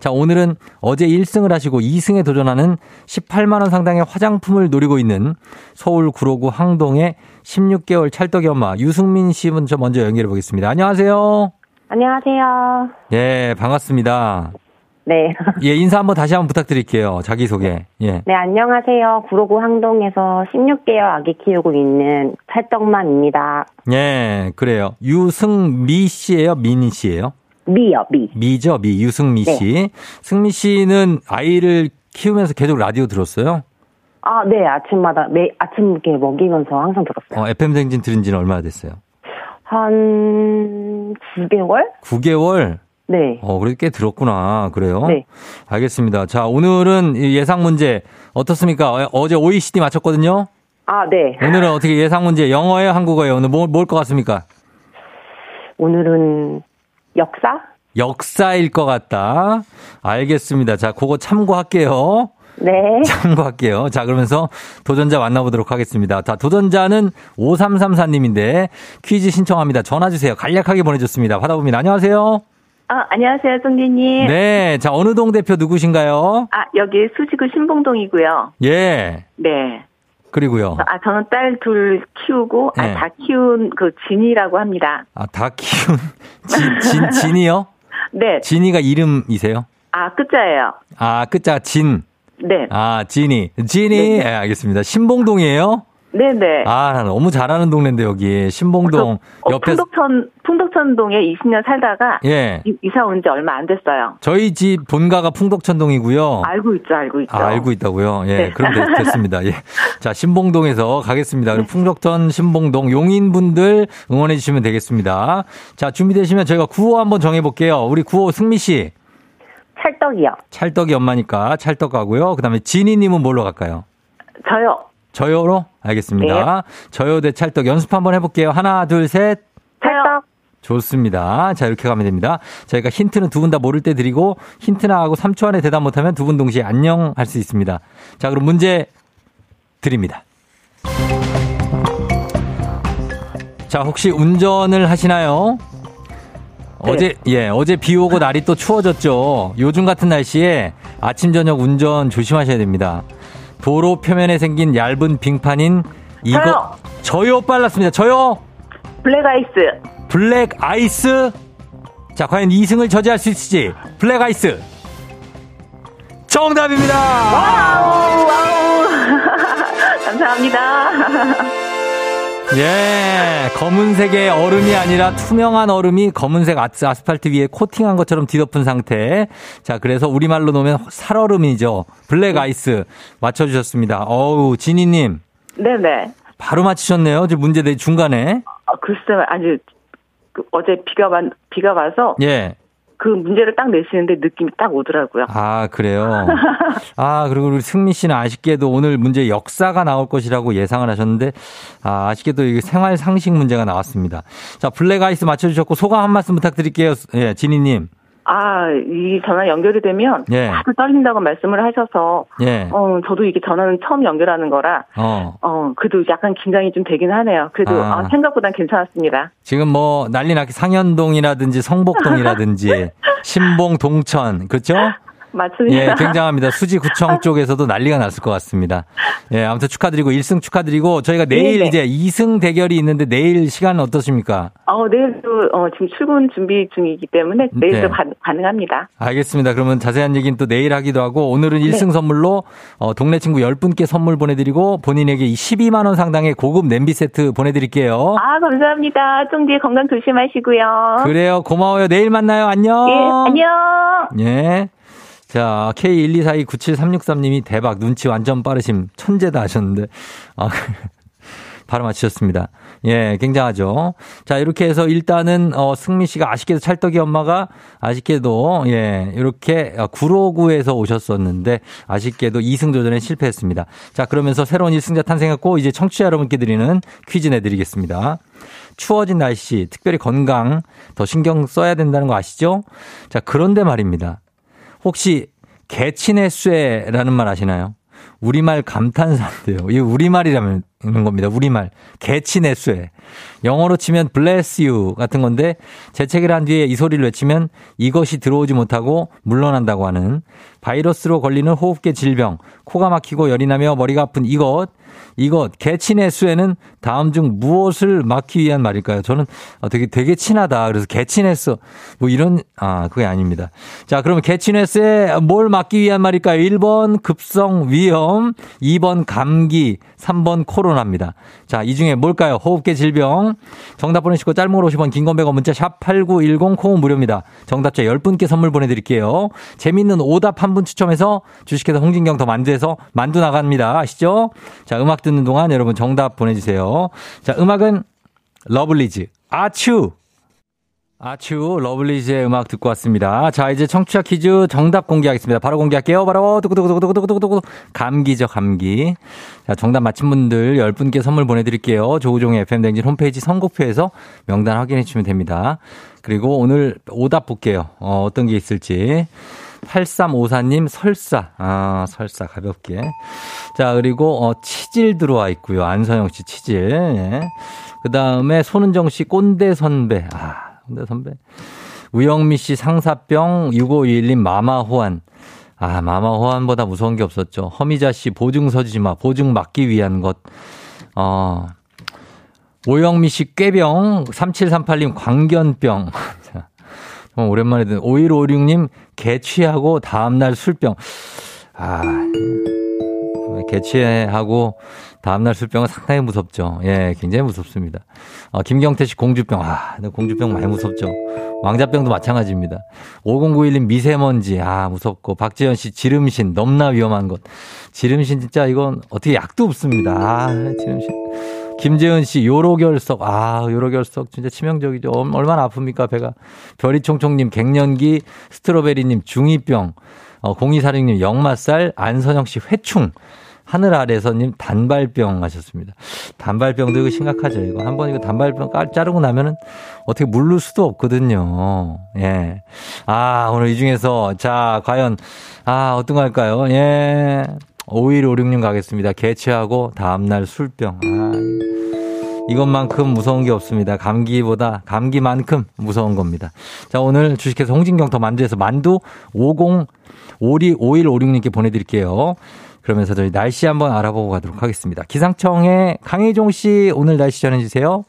자, 오늘은 어제 1승을 하시고 그리고 2승에 도전하는 18만 원 상당의 화장품을 노리고 있는 서울 구로구 항동의 16개월 찰떡이 엄마 유승민 씨 먼저 먼저 연결해 보겠습니다. 안녕하세요. 안녕하세요. 예, 반갑습니다. 네. 예, 인사 한번 다시 한번 부탁드릴게요. 자기소개. 예. 네, 안녕하세요. 구로구 항동에서 16개월 아기 키우고 있는 찰떡만입니다. 예, 그래요. 유승미 씨예요? 민희 씨예요? 미요, 미. 미죠, 미. 유승미 씨. 네. 승미 씨는 아이를 키우면서 계속 라디오 들었어요? 아, 네. 아침마다, 매, 아침 이렇게 먹이면서 항상 들었어요. 어, FM 댕진 들은 지는 얼마나 됐어요? 한 9개월? 9개월? 네. 어, 그래도 꽤 들었구나. 그래요? 네. 알겠습니다. 자, 오늘은 예상 문제 어떻습니까? 어, 어제 OECD 맞췄거든요? 아, 네. 오늘은 어떻게 예상 문제 영어예요? 한국어예요? 오늘 뭐, 뭘것 같습니까? 오늘은 역사? 역사일 것 같다. 알겠습니다. 자, 그거 참고할게요. 네. 참고할게요. 자, 그러면서 도전자 만나보도록 하겠습니다. 자, 도전자는 5334님인데 퀴즈 신청합니다. 전화 주세요. 간략하게 보내줬습니다. 받아봅니다. 안녕하세요. 아, 안녕하세요, 송기님. 네. 자, 어느 동 대표 누구신가요? 아, 여기 수지구 신봉동이고요. 예. 네. 그리고요. 아, 저는 딸 둘 키우고, 아, 네. 아, 다 키운 그 진이라고 합니다. 아, 다 키운, 진, 진, 진이요? 네. 진이가 이름이세요? 아, 끝자예요. 아, 끝자 진. 네. 아, 진이. 진이. 네, 네. 알겠습니다. 신봉동이에요? 네네. 아, 너무 잘하는 동네인데, 여기. 신봉동. 어, 옆에. 풍덕천, 풍덕천동에 20년 살다가. 예. 이사 온 지 얼마 안 됐어요. 저희 집 본가가 풍덕천동이고요. 알고 있죠, 알고 있죠. 아, 알고 있다고요? 예. 네. 그럼 됐, 습니다 예. 자, 신봉동에서 가겠습니다. 네. 풍덕천, 신봉동, 용인분들 응원해 주시면 되겠습니다. 자, 준비되시면 저희가 구호 한번 정해 볼게요. 우리 구호 승미 씨. 찰떡이요. 찰떡이 엄마니까 찰떡 가고요. 그 다음에 지니님은 뭘로 갈까요? 저요. 저요로? 알겠습니다. 네. 저요 대 찰떡 연습 한번 해볼게요. 하나, 둘, 셋. 찰떡. 좋습니다. 자, 이렇게 가면 됩니다. 저희가 힌트는 두 분 다 모를 때 드리고 힌트 나하고 3초 안에 대답 못하면 두 분 동시에 안녕 할 수 있습니다. 자, 그럼 문제 드립니다. 자, 혹시 운전을 하시나요? 네. 어제, 예, 어제 비 오고 날이 또 추워졌죠. 요즘 같은 날씨에 아침, 저녁 운전 조심하셔야 됩니다. 도로 표면에 생긴 얇은 빙판인 이거 저요, 저요 빨랐습니다. 저요 블랙 아이스. 블랙 아이스. 자, 과연 2승을 저지할 수 있을지. 블랙 아이스. 정답입니다. wow, wow. 감사합니다. 예, 검은색의 얼음이 아니라 투명한 얼음이 검은색 아스팔트 위에 코팅한 것처럼 뒤덮은 상태. 자, 그래서 우리말로 놓으면 살얼음이죠. 블랙 아이스 맞춰주셨습니다. 어우, 지니님. 네네. 바로 맞히셨네요. 지금 문제 내 중간에. 아, 글쎄, 아니, 그 어제 비가, 와, 비가 와서. 예. 그 문제를 딱 내시는데 느낌이 딱 오더라고요. 아, 그래요? 아, 그리고 우리 승미 씨는 아쉽게도 오늘 문제 역사가 나올 것이라고 예상을 하셨는데, 아, 아쉽게도 이게 생활 상식 문제가 나왔습니다. 자, 블랙 아이스 맞춰주셨고, 소감 한 말씀 부탁드릴게요. 예, 지니님. 아, 이 전화 연결이 되면 예. 다들 떨린다고 말씀을 하셔서 예. 어, 저도 이게 전화는 처음 연결하는 거라 어. 어, 그래도 약간 긴장이 좀 되긴 하네요. 그래도 아. 아, 생각보단 괜찮았습니다. 지금 뭐 난리 나게 상현동이라든지 성복동이라든지 신봉 동천 그렇죠? 맞습니다. 예, 굉장합니다. 수지구청 쪽에서도 난리가 났을 것 같습니다. 예, 아무튼 축하드리고 1승 축하드리고 저희가 내일 네네. 이제 2승 대결이 있는데 내일 시간은 어떻습니까? 어, 내일도 어, 지금 출근 준비 중이기 때문에 내일도 네. 가, 능합니다 알겠습니다. 그러면 자세한 얘기는 또 내일 하기도 하고 오늘은 1승 네. 선물로 어, 동네 친구 10분께 선물 보내드리고 본인에게 12만 원 상당의 고급 냄비 세트 보내드릴게요. 아, 감사합니다. 쫑디 건강 조심하시고요. 그래요. 고마워요. 내일 만나요. 안녕. 예, 안녕. 예. 자, K124297363님이 대박, 눈치 완전 빠르심, 천재다 하셨는데, 아, 바로 맞추셨습니다. 예, 굉장하죠. 자, 이렇게 해서 일단은, 어, 승미 씨가 아쉽게도 찰떡이 엄마가 아쉽게도, 예, 이렇게 구로구에서 오셨었는데, 아쉽게도 2승 도전에 실패했습니다. 자, 그러면서 새로운 1승자 탄생했고, 이제 청취자 여러분께 드리는 퀴즈 내드리겠습니다. 추워진 날씨, 특별히 건강 더 신경 써야 된다는 거 아시죠? 자, 그런데 말입니다. 혹시 개친의 쇠라는 말 아시나요? 우리말 감탄사인데요. 이 우리말이라면 있는 겁니다. 우리말. 개친의 쇠. 영어로 치면 bless you 같은 건데 재채기를 한 뒤에 이 소리를 외치면 이것이 들어오지 못하고 물러난다고 하는 바이러스로 걸리는 호흡기 질병, 코가 막히고 열이 나며 머리가 아픈 이것 이것 개친의 수에는 다음 중 무엇을 막기 위한 말일까요? 저는 되게 되게 친하다. 그래서 개친했어. 뭐 이런 아 그게 아닙니다. 자 그러면 개친했어에 뭘 막기 위한 말일까요? 1번 급성 위험, 2번 감기, 3번 코로나입니다. 자 이 중에 뭘까요? 호흡기 질병. 정답 보내시고 짧은 걸 50원, 긴 건 100원 문자 샵 8910 콩은 무료입니다. 정답자 10분께 선물 보내드릴게요. 재밌는 오답 한 분 추첨해서 주식회사 홍진경 더 만두에서 만두 나갑니다. 아시죠? 자 음악 듣는 동안 여러분 정답 보내주세요. 자, 음악은 러블리즈 아츄! 아츄 러블리즈의 음악 듣고 왔습니다. 자 이제 청취자 퀴즈 정답 공개하겠습니다. 바로 공개할게요. 바로 두구두구두구두구두구두구 감기죠 감기. 자 정답 맞힌 분들 10분께 선물 보내드릴게요. 조우종의 FM대행진 홈페이지 선곡표에서 명단 확인해 주시면 됩니다. 그리고 오늘 오답 볼게요. 어, 어떤 게 있을지. 8354님 설사. 아, 설사 가볍게. 자, 그리고 어 치질 들어와 있고요. 안서영 씨 치질. 예. 그다음에 손은정 씨 꼰대 선배. 아, 꼰대 선배. 우영미 씨 상사병 6521님 마마 호환. 아, 마마 호환보다 무서운 게 없었죠. 허미자 씨 보증 서지지 마. 보증 막기 위한 것. 어. 오영미 씨 꾀병. 3738님 광견병. 오랜만에 듣는 5156님 개취하고 다음날 술병. 아, 개취하고 다음날 술병은 상당히 무섭죠. 예, 굉장히 무섭습니다. 어, 김경태 씨 공주병. 아, 공주병 많이 무섭죠. 왕자병도 마찬가지입니다. 5091님 미세먼지. 아, 무섭고. 박지현 씨 지름신. 넘나 위험한 것. 지름신 진짜 이건 어떻게 약도 없습니다. 아, 지름신. 김재은 씨, 요로결석. 아, 요로결석 진짜 치명적이죠. 얼마나 아픕니까, 배가. 별이총총님, 갱년기, 스트로베리님, 중이병. 어, 0246님, 역마살, 안선영 씨, 회충. 하늘 아래서님 단발병 하셨습니다. 단발병도 이거 심각하죠. 이거 한 번 이거 단발병 깔 자르고 나면은 어떻게 물를 수도 없거든요. 예. 아, 오늘 이 중에서 자, 과연 아, 어떤 거 할까요? 예. 5156님 가겠습니다. 개취하고 다음날 술병. 아, 이것만큼 무서운 게 없습니다. 감기보다 감기만큼 무서운 겁니다. 자, 오늘 주식회사 홍진경 더 만두에서 만두 50 52 5156님께 보내드릴게요. 그러면서 저희 날씨 한번 알아보고 가도록 하겠습니다. 기상청의 강혜종 씨 오늘 날씨 전해주세요.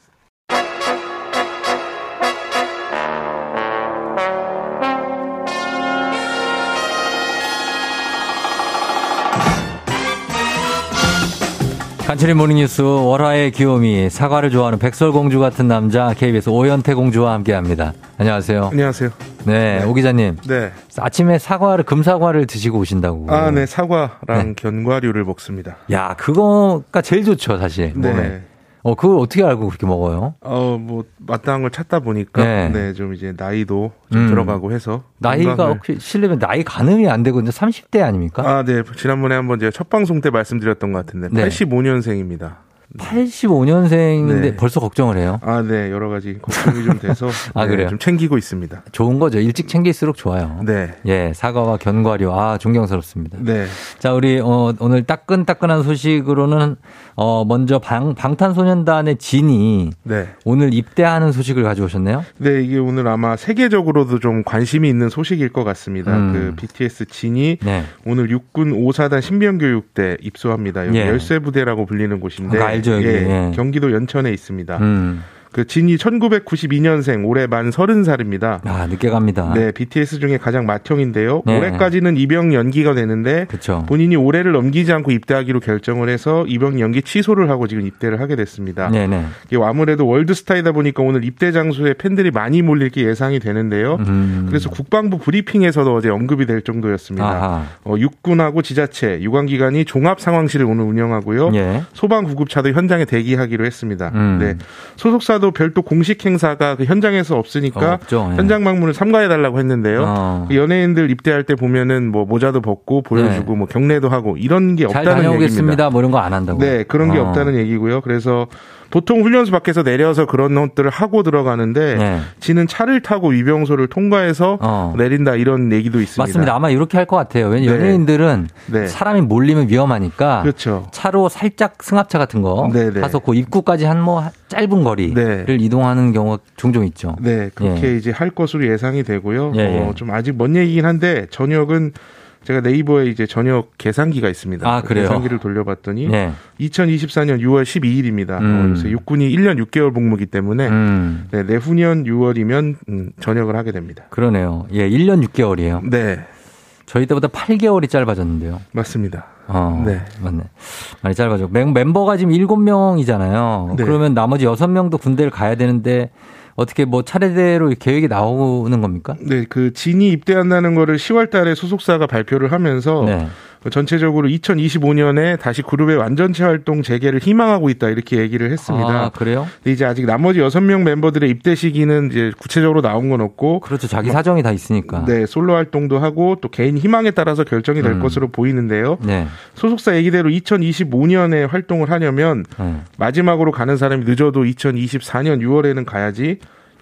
간추린 모닝뉴스 월화의 귀요미 사과를 좋아하는 백설공주 같은 남자 KBS 오연태 공주와 함께합니다. 안녕하세요. 안녕하세요. 네, 네. 오 기자님. 네. 아침에 사과를 금사과를 드시고 오신다고. 아, 네, 사과랑 네. 견과류를 먹습니다. 야, 그거가 제일 좋죠, 사실. 네. 몸에. 어, 그걸 어떻게 알고 그렇게 먹어요? 어, 뭐, 마땅한 걸 찾다 보니까, 네, 네 좀 이제 나이도 좀 음. 들어가고 해서. 나이가. 혹시 실례면 나이 가늠이 안 되고, 근데 30대 아닙니까? 아, 네. 지난번에 한번 제가 첫 방송 때 말씀드렸던 것 같은데, 네. 85년생입니다. 85년생인데 네. 벌써 걱정을 해요? 아, 네. 여러 가지 걱정이 좀 돼서 아, 네, 그래요? 좀 챙기고 있습니다. 좋은 거죠. 일찍 챙길수록 좋아요. 네. 예, 사과와 견과류. 아, 존경스럽습니다. 네. 자, 우리 어, 오늘 따끈따끈한 소식으로는 어, 먼저 방, 방탄소년단의 진이 네. 오늘 입대하는 소식을 가져오셨네요? 네, 이게 오늘 아마 세계적으로도 좀 관심이 있는 소식일 것 같습니다. 음. 그 BTS 진이 네. 오늘 육군 5사단 신병교육대 입소합니다. 여기 예. 열쇠부대라고 불리는 곳인데 아, 알죠, 여기. 예, 예. 경기도 연천에 있습니다. 음. 그 진이 1992년생 올해 만 30살입니다. 아, 늦게 갑니다. 네, BTS 중에 가장 맏형인데요. 네. 올해까지는 입영 연기가 되는데 그쵸. 본인이 올해를 넘기지 않고 입대하기로 결정을 해서 입영 연기 취소를 하고 지금 입대를 하게 됐습니다. 네, 네. 이게 아무래도 월드스타이다 보니까 오늘 입대 장소에 팬들이 많이 몰릴 게 예상이 되는데요. 음. 그래서 국방부 브리핑에서도 어제 언급이 될 정도였습니다. 어, 육군하고 지자체, 유관기관이 종합 상황실을 오늘 운영하고요. 예. 소방 구급차도 현장에 대기하기로 했습니다. 음. 네. 소속사도 또 별도 공식 행사가 그 현장에서 없으니까 어, 현장 방문을 삼가해 달라고 했는데요. 어. 그 연예인들 입대할 때 보면은 뭐 모자도 벗고 보여주고 네. 뭐 경례도 하고 이런 게 없다는 얘기입니다. 뭐 이런 거 안 한다고. 네, 그런 게 어. 없다는 얘기고요. 그래서 보통 훈련소 밖에서 내려서 그런 것들을 하고 들어가는데 네. 지는 차를 타고 위병소를 통과해서 어. 내린다 이런 얘기도 있습니다. 맞습니다. 아마 이렇게 할 것 같아요. 왜냐 네. 연예인들은 네. 사람이 몰리면 위험하니까 그렇죠. 차로 살짝 승합차 같은 거 네네. 네. 타서 그 입구까지 한 뭐 짧은 거리를 네. 이동하는 경우가 종종 있죠. 네, 그렇게 예. 이제 할 것으로 예상이 되고요. 예, 예. 어, 좀 아직 먼 얘기긴 한데 저녁은 제가 네이버에 이제 저녁 계산기가 있습니다. 아, 그래요? 계산기를 돌려봤더니 네. 2024년 6월 12일입니다. 음. 어, 육군이 1년 6개월 복무기 때문에 음. 네, 내후년 6월이면 음, 전역을 하게 됩니다. 그러네요. 예, 1년 6개월이에요. 네. 저희 때보다 8개월이 짧아졌는데요. 맞습니다. 어, 네. 맞네. 많이 짧아졌고. 멤버가 지금 7명이잖아요. 네. 그러면 나머지 6명도 군대를 가야 되는데 어떻게 뭐 차례대로 계획이 나오는 겁니까? 네, 그 진이 입대한다는 거를 10월 달에 소속사가 발표를 하면서 네. 전체적으로 2025년에 다시 그룹의 완전체 활동 재개를 희망하고 있다 이렇게 얘기를 했습니다. 아, 그래요? 근데 이제 아직 나머지 6명 멤버들의 입대 시기는 이제 구체적으로 나온 건 없고 그렇죠. 자기 사정이 다 있으니까. 네, 솔로 활동도 하고 또 개인 희망에 따라서 결정이 될 음. 것으로 보이는데요. 네. 소속사 얘기대로 2025년에 활동을 하려면 네. 마지막으로 가는 사람이 늦어도 2024년 6월에는 가야지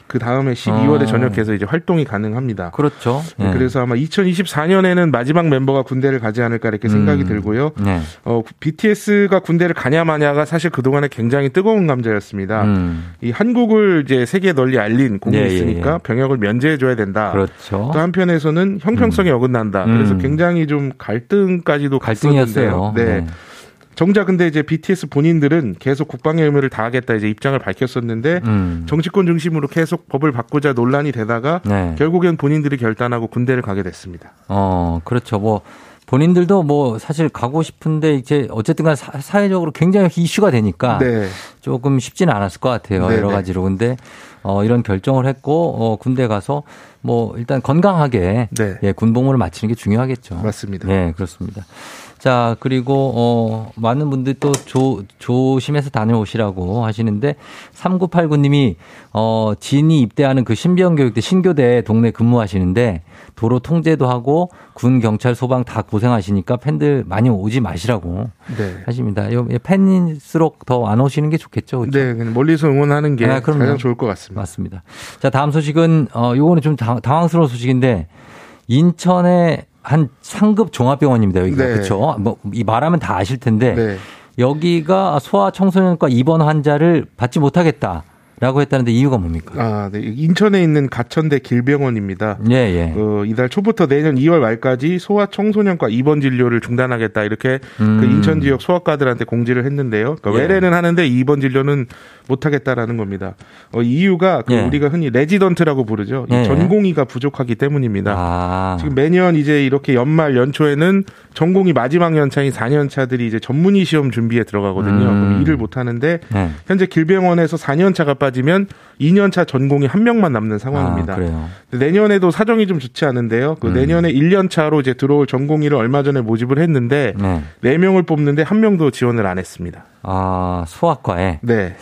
그 다음에 12월에 어. 전역해서 이제 활동이 가능합니다. 그렇죠. 네. 그래서 아마 2024년에는 마지막 멤버가 군대를 가지 않을까 이렇게 생각이 음. 들고요. 네. 어, BTS가 군대를 가냐 마냐가 사실 그동안에 굉장히 뜨거운 감자였습니다. 음. 이 한국을 이제 세계에 널리 알린 공이 예, 있으니까 예, 예. 병역을 면제해 줘야 된다. 그렇죠. 또 한편에서는 형평성이 음. 어긋난다. 그래서 음. 굉장히 좀 갈등까지도 갈등이었어요. 네. 네. 정작 근데 이제 BTS 본인들은 계속 국방의 의무를 다하겠다 이제 입장을 밝혔었는데 음. 정치권 중심으로 계속 법을 바꾸자 논란이 되다가 네. 결국엔 본인들이 결단하고 군대를 가게 됐습니다. 어, 그렇죠. 뭐 본인들도 뭐 사실 가고 싶은데 이제 어쨌든 간 사회적으로 굉장히 이슈가 되니까 네. 조금 쉽지는 않았을 것 같아요. 네네. 여러 가지로. 근데 어 이런 결정을 했고 어 군대 가서 뭐 일단 건강하게 네. 예, 군복무를 마치는 게 중요하겠죠. 맞습니다. 네, 그렇습니다. 자, 그리고, 어, 많은 분들이 또 조, 조심해서 다녀오시라고 하시는데, 3989님이, 어, 진이 입대하는 그 신병교육 대 신교대 동네 근무하시는데, 도로 통제도 하고, 군, 경찰, 소방 다 고생하시니까 팬들 많이 오지 마시라고 네. 하십니다. 팬일수록 더 안 오시는 게 좋겠죠. 그렇죠? 네, 멀리서 응원하는 게 아, 가장 좋을 것 같습니다. 맞습니다. 자, 다음 소식은, 어, 요거는 좀 당황스러운 소식인데, 인천에 한 상급 종합병원입니다. 여기가 네. 그렇죠. 뭐 이 말하면 다 아실 텐데 네. 여기가 소아 청소년과 입원 환자를 받지 못하겠다. 라고 했다는데 이유가 뭡니까? 아, 네. 인천에 있는 가천대 길병원입니다. 예, 예. 어, 이달 초부터 내년 2월 말까지 소아 청소년과 입원 진료를 중단하겠다 이렇게 그 음. 그 인천 지역 소아과들한테 공지를 했는데요. 그러니까 예. 외래는 하는데 입원 진료는 못 하겠다라는 겁니다. 어, 이유가 그 예. 우리가 흔히 레지던트라고 부르죠. 예. 전공의가 부족하기 때문입니다. 아. 지금 매년 이제 이렇게 연말 연초에는 전공이 마지막 연차인 4년차들이 이제 전문의 시험 준비에 들어가거든요. 음. 그럼 일을 못 하는데 네. 현재 길병원에서 4년차가 빠지면 2년차 전공이 한 명만 남는 상황입니다. 아, 내년에도 사정이 좀 좋지 않은데요. 그 음. 내년에 1년차로 이제 들어올 전공의를 얼마 전에 모집을 했는데 네. 4명을 뽑는데 한 명도 지원을 안 했습니다. 아, 소아과에? 네.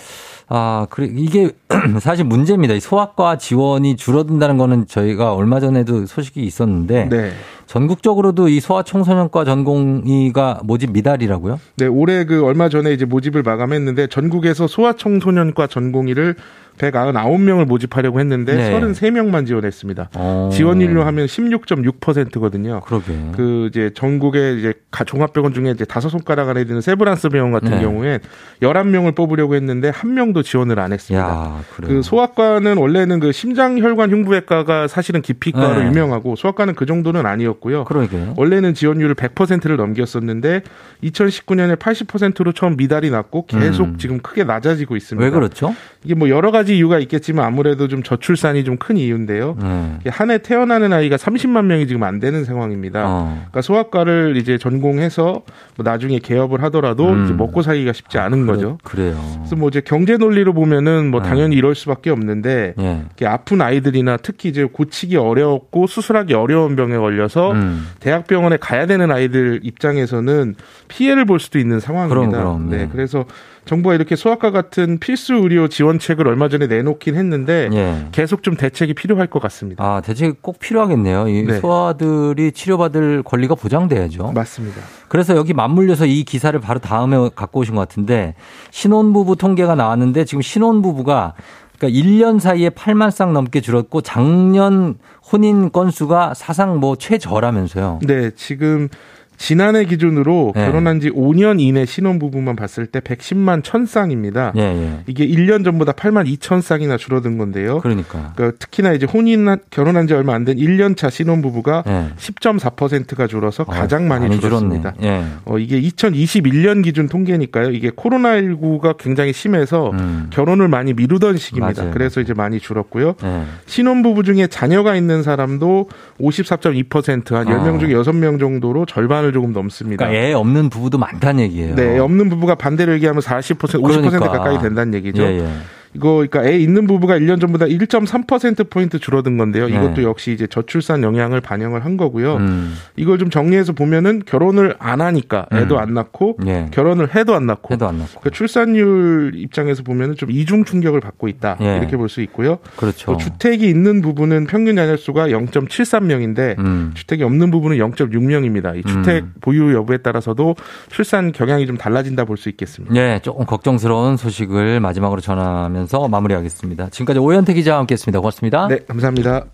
아, 그래, 이게 사실 문제입니다. 소아과 지원이 줄어든다는 거는 저희가 얼마 전에도 소식이 있었는데. 네. 전국적으로도 이 소아 청소년과 전공의가 모집 미달이라고요? 네, 올해 그 얼마 전에 이제 모집을 마감했는데 전국에서 소아 청소년과 전공의를 199명을 모집하려고 했는데 네. 33명만 지원했습니다. 어. 지원율로 하면 16.6%거든요. 그러게. 그 이제 전국의 이제 종합병원 중에 이제 다섯 손가락 안에 드는 세브란스 병원 같은 네. 경우에 11명을 뽑으려고 했는데 한 명도 지원을 안 했습니다. 야, 그 소아과는 원래는 그 심장혈관 흉부외과가 사실은 기피과로 네. 유명하고 소아과는 그 정도는 아니었고요. 그러게요. 원래는 지원율을 100%를 넘겼었는데 2019년에 80%로 처음 미달이 났고 계속 음. 지금 크게 낮아지고 있습니다. 왜 그렇죠? 이게 뭐 여러 가지 이유가 있겠지만 아무래도 좀 저출산이 좀 큰 이유인데요. 음. 한해 태어나는 아이가 30만 명이 지금 안 되는 상황입니다. 어. 그러니까 소아과를 이제 전공해서 뭐 나중에 개업을 하더라도 음. 먹고 살기가 쉽지 않은 아, 그래, 거죠. 그래요. 그래서 뭐 이제 경제 논리로 보면은 뭐 네. 당연히 이럴 수밖에 없는데 예. 아픈 아이들이나 특히 이제 고치기 어렵고 수술하기 어려운 병에 걸려서 음. 대학병원에 가야 되는 아이들 입장에서는 피해를 볼 수도 있는 상황입니다. 그럼, 그럼, 네. 네. 그래서 정부가 이렇게 소아과 같은 필수 의료 지원책을 얼마 전에 내놓긴 했는데 예. 계속 좀 대책이 필요할 것 같습니다. 아, 대책이 꼭 필요하겠네요. 이 네. 소아들이 치료받을 권리가 보장돼야죠. 맞습니다. 그래서 여기 맞물려서 이 기사를 바로 다음에 갖고 오신 것 같은데 신혼부부 통계가 나왔는데 지금 신혼부부가 그러니까 1년 사이에 8만 쌍 넘게 줄었고 작년 혼인 건수가 사상 뭐 최저라면서요. 네, 지금 지난해 기준으로 네. 결혼한 지 5년 이내 신혼 부부만 봤을 때 110만 1000쌍입니다. 예, 예. 이게 1년 전보다 8만 2000쌍이나 줄어든 건데요. 그러니까. 그러니까 특히나 이제 혼인 결혼한 지 얼마 안 된 1년 차 신혼 부부가 예. 10.4%가 줄어서 어, 가장 많이, 많이 줄었습니다. 예. 어, 이게 2021년 기준 통계니까요. 이게 코로나19가 굉장히 심해서 음. 결혼을 많이 미루던 시기입니다. 맞아요. 그래서 이제 많이 줄었고요. 예. 신혼 부부 중에 자녀가 있는 사람도 54.2%한 10명 어. 중에 6명 정도로 절반 을 조금 넘습니다. 그러니까 애 없는 부부도 많다는 얘기예요. 네, 애 없는 부부가 반대로 얘기하면 40% 50% 그러니까. 가까이 된다는 얘기죠. 예, 예. 이거 그러니까 애 있는 부부가 1년 전보다 1.3% 포인트 줄어든 건데요. 네. 이것도 역시 이제 저출산 영향을 반영을 한 거고요. 음. 이걸 좀 정리해서 보면은 결혼을 안 하니까 애도 음. 안 낳고 예. 결혼을 해도 안 낳고, 해도 안 낳고. 그러니까 출산율 입장에서 보면은 좀 이중 충격을 받고 있다 예. 이렇게 볼 수 있고요. 그렇죠. 주택이 있는 부부는 평균 자녀 수가 0.73명인데 음. 주택이 없는 부부는 0.6명입니다. 이 주택 음. 보유 여부에 따라서도 출산 경향이 좀 달라진다 볼 수 있겠습니다. 네, 조금 걱정스러운 소식을 마지막으로 전하면서 마무리하겠습니다. 지금까지 오현태 기자와 함께했습니다. 고맙습니다. 네, 감사합니다.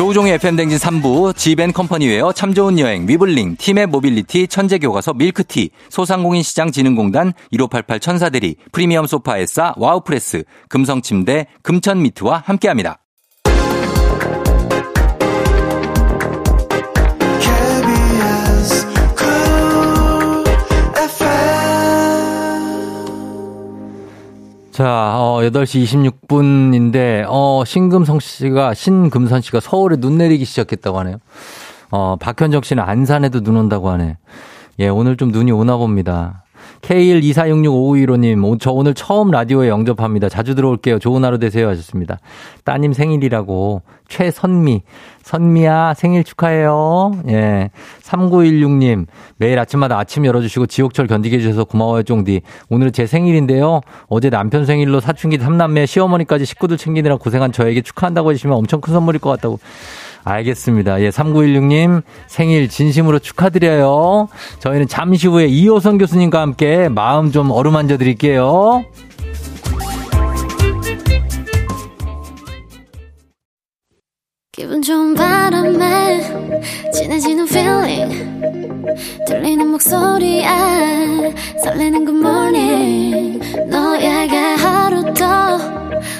조우종의 FM대행진 3부, 지벤컴퍼니웨어, 참 좋은 여행, 위블링, 티맵 모빌리티, 천재교과서, 밀크티, 소상공인시장진흥공단, 1588 천사대리, 프리미엄 소파 에싸, 와우프레스, 금성침대, 금천미트와 함께합니다. 자, 어, 8시 26분인데, 어, 신금성 씨가, 신금선 씨가 서울에 눈 내리기 시작했다고 하네요. 어, 박현정 씨는 안산에도 눈 온다고 하네. 예, 오늘 좀 눈이 오나 봅니다. K124665515님, 저 오늘 처음 라디오에 영접합니다. 자주 들어올게요. 좋은 하루 되세요. 하셨습니다. 따님 생일이라고. 최선미. 선미야, 생일 축하해요. 예. 3916님, 매일 아침마다 아침 열어주시고 지옥철 견디게 해주셔서 고마워요, 쫑디. 오늘은 제 생일인데요. 어제 남편 생일로 사춘기 3남매 시어머니까지 식구들 챙기느라 고생한 저에게 축하한다고 해주시면 엄청 큰 선물일 것 같다고. 알겠습니다. 예, 3916님 생일 진심으로 축하드려요. 저희는 잠시 후에 이호선 교수님과 함께 마음 좀 어루만져 드릴게요. 기분 좋은 바람에 진해지는 feeling 들리는 목소리에 설레는 good morning 너에게 하루 더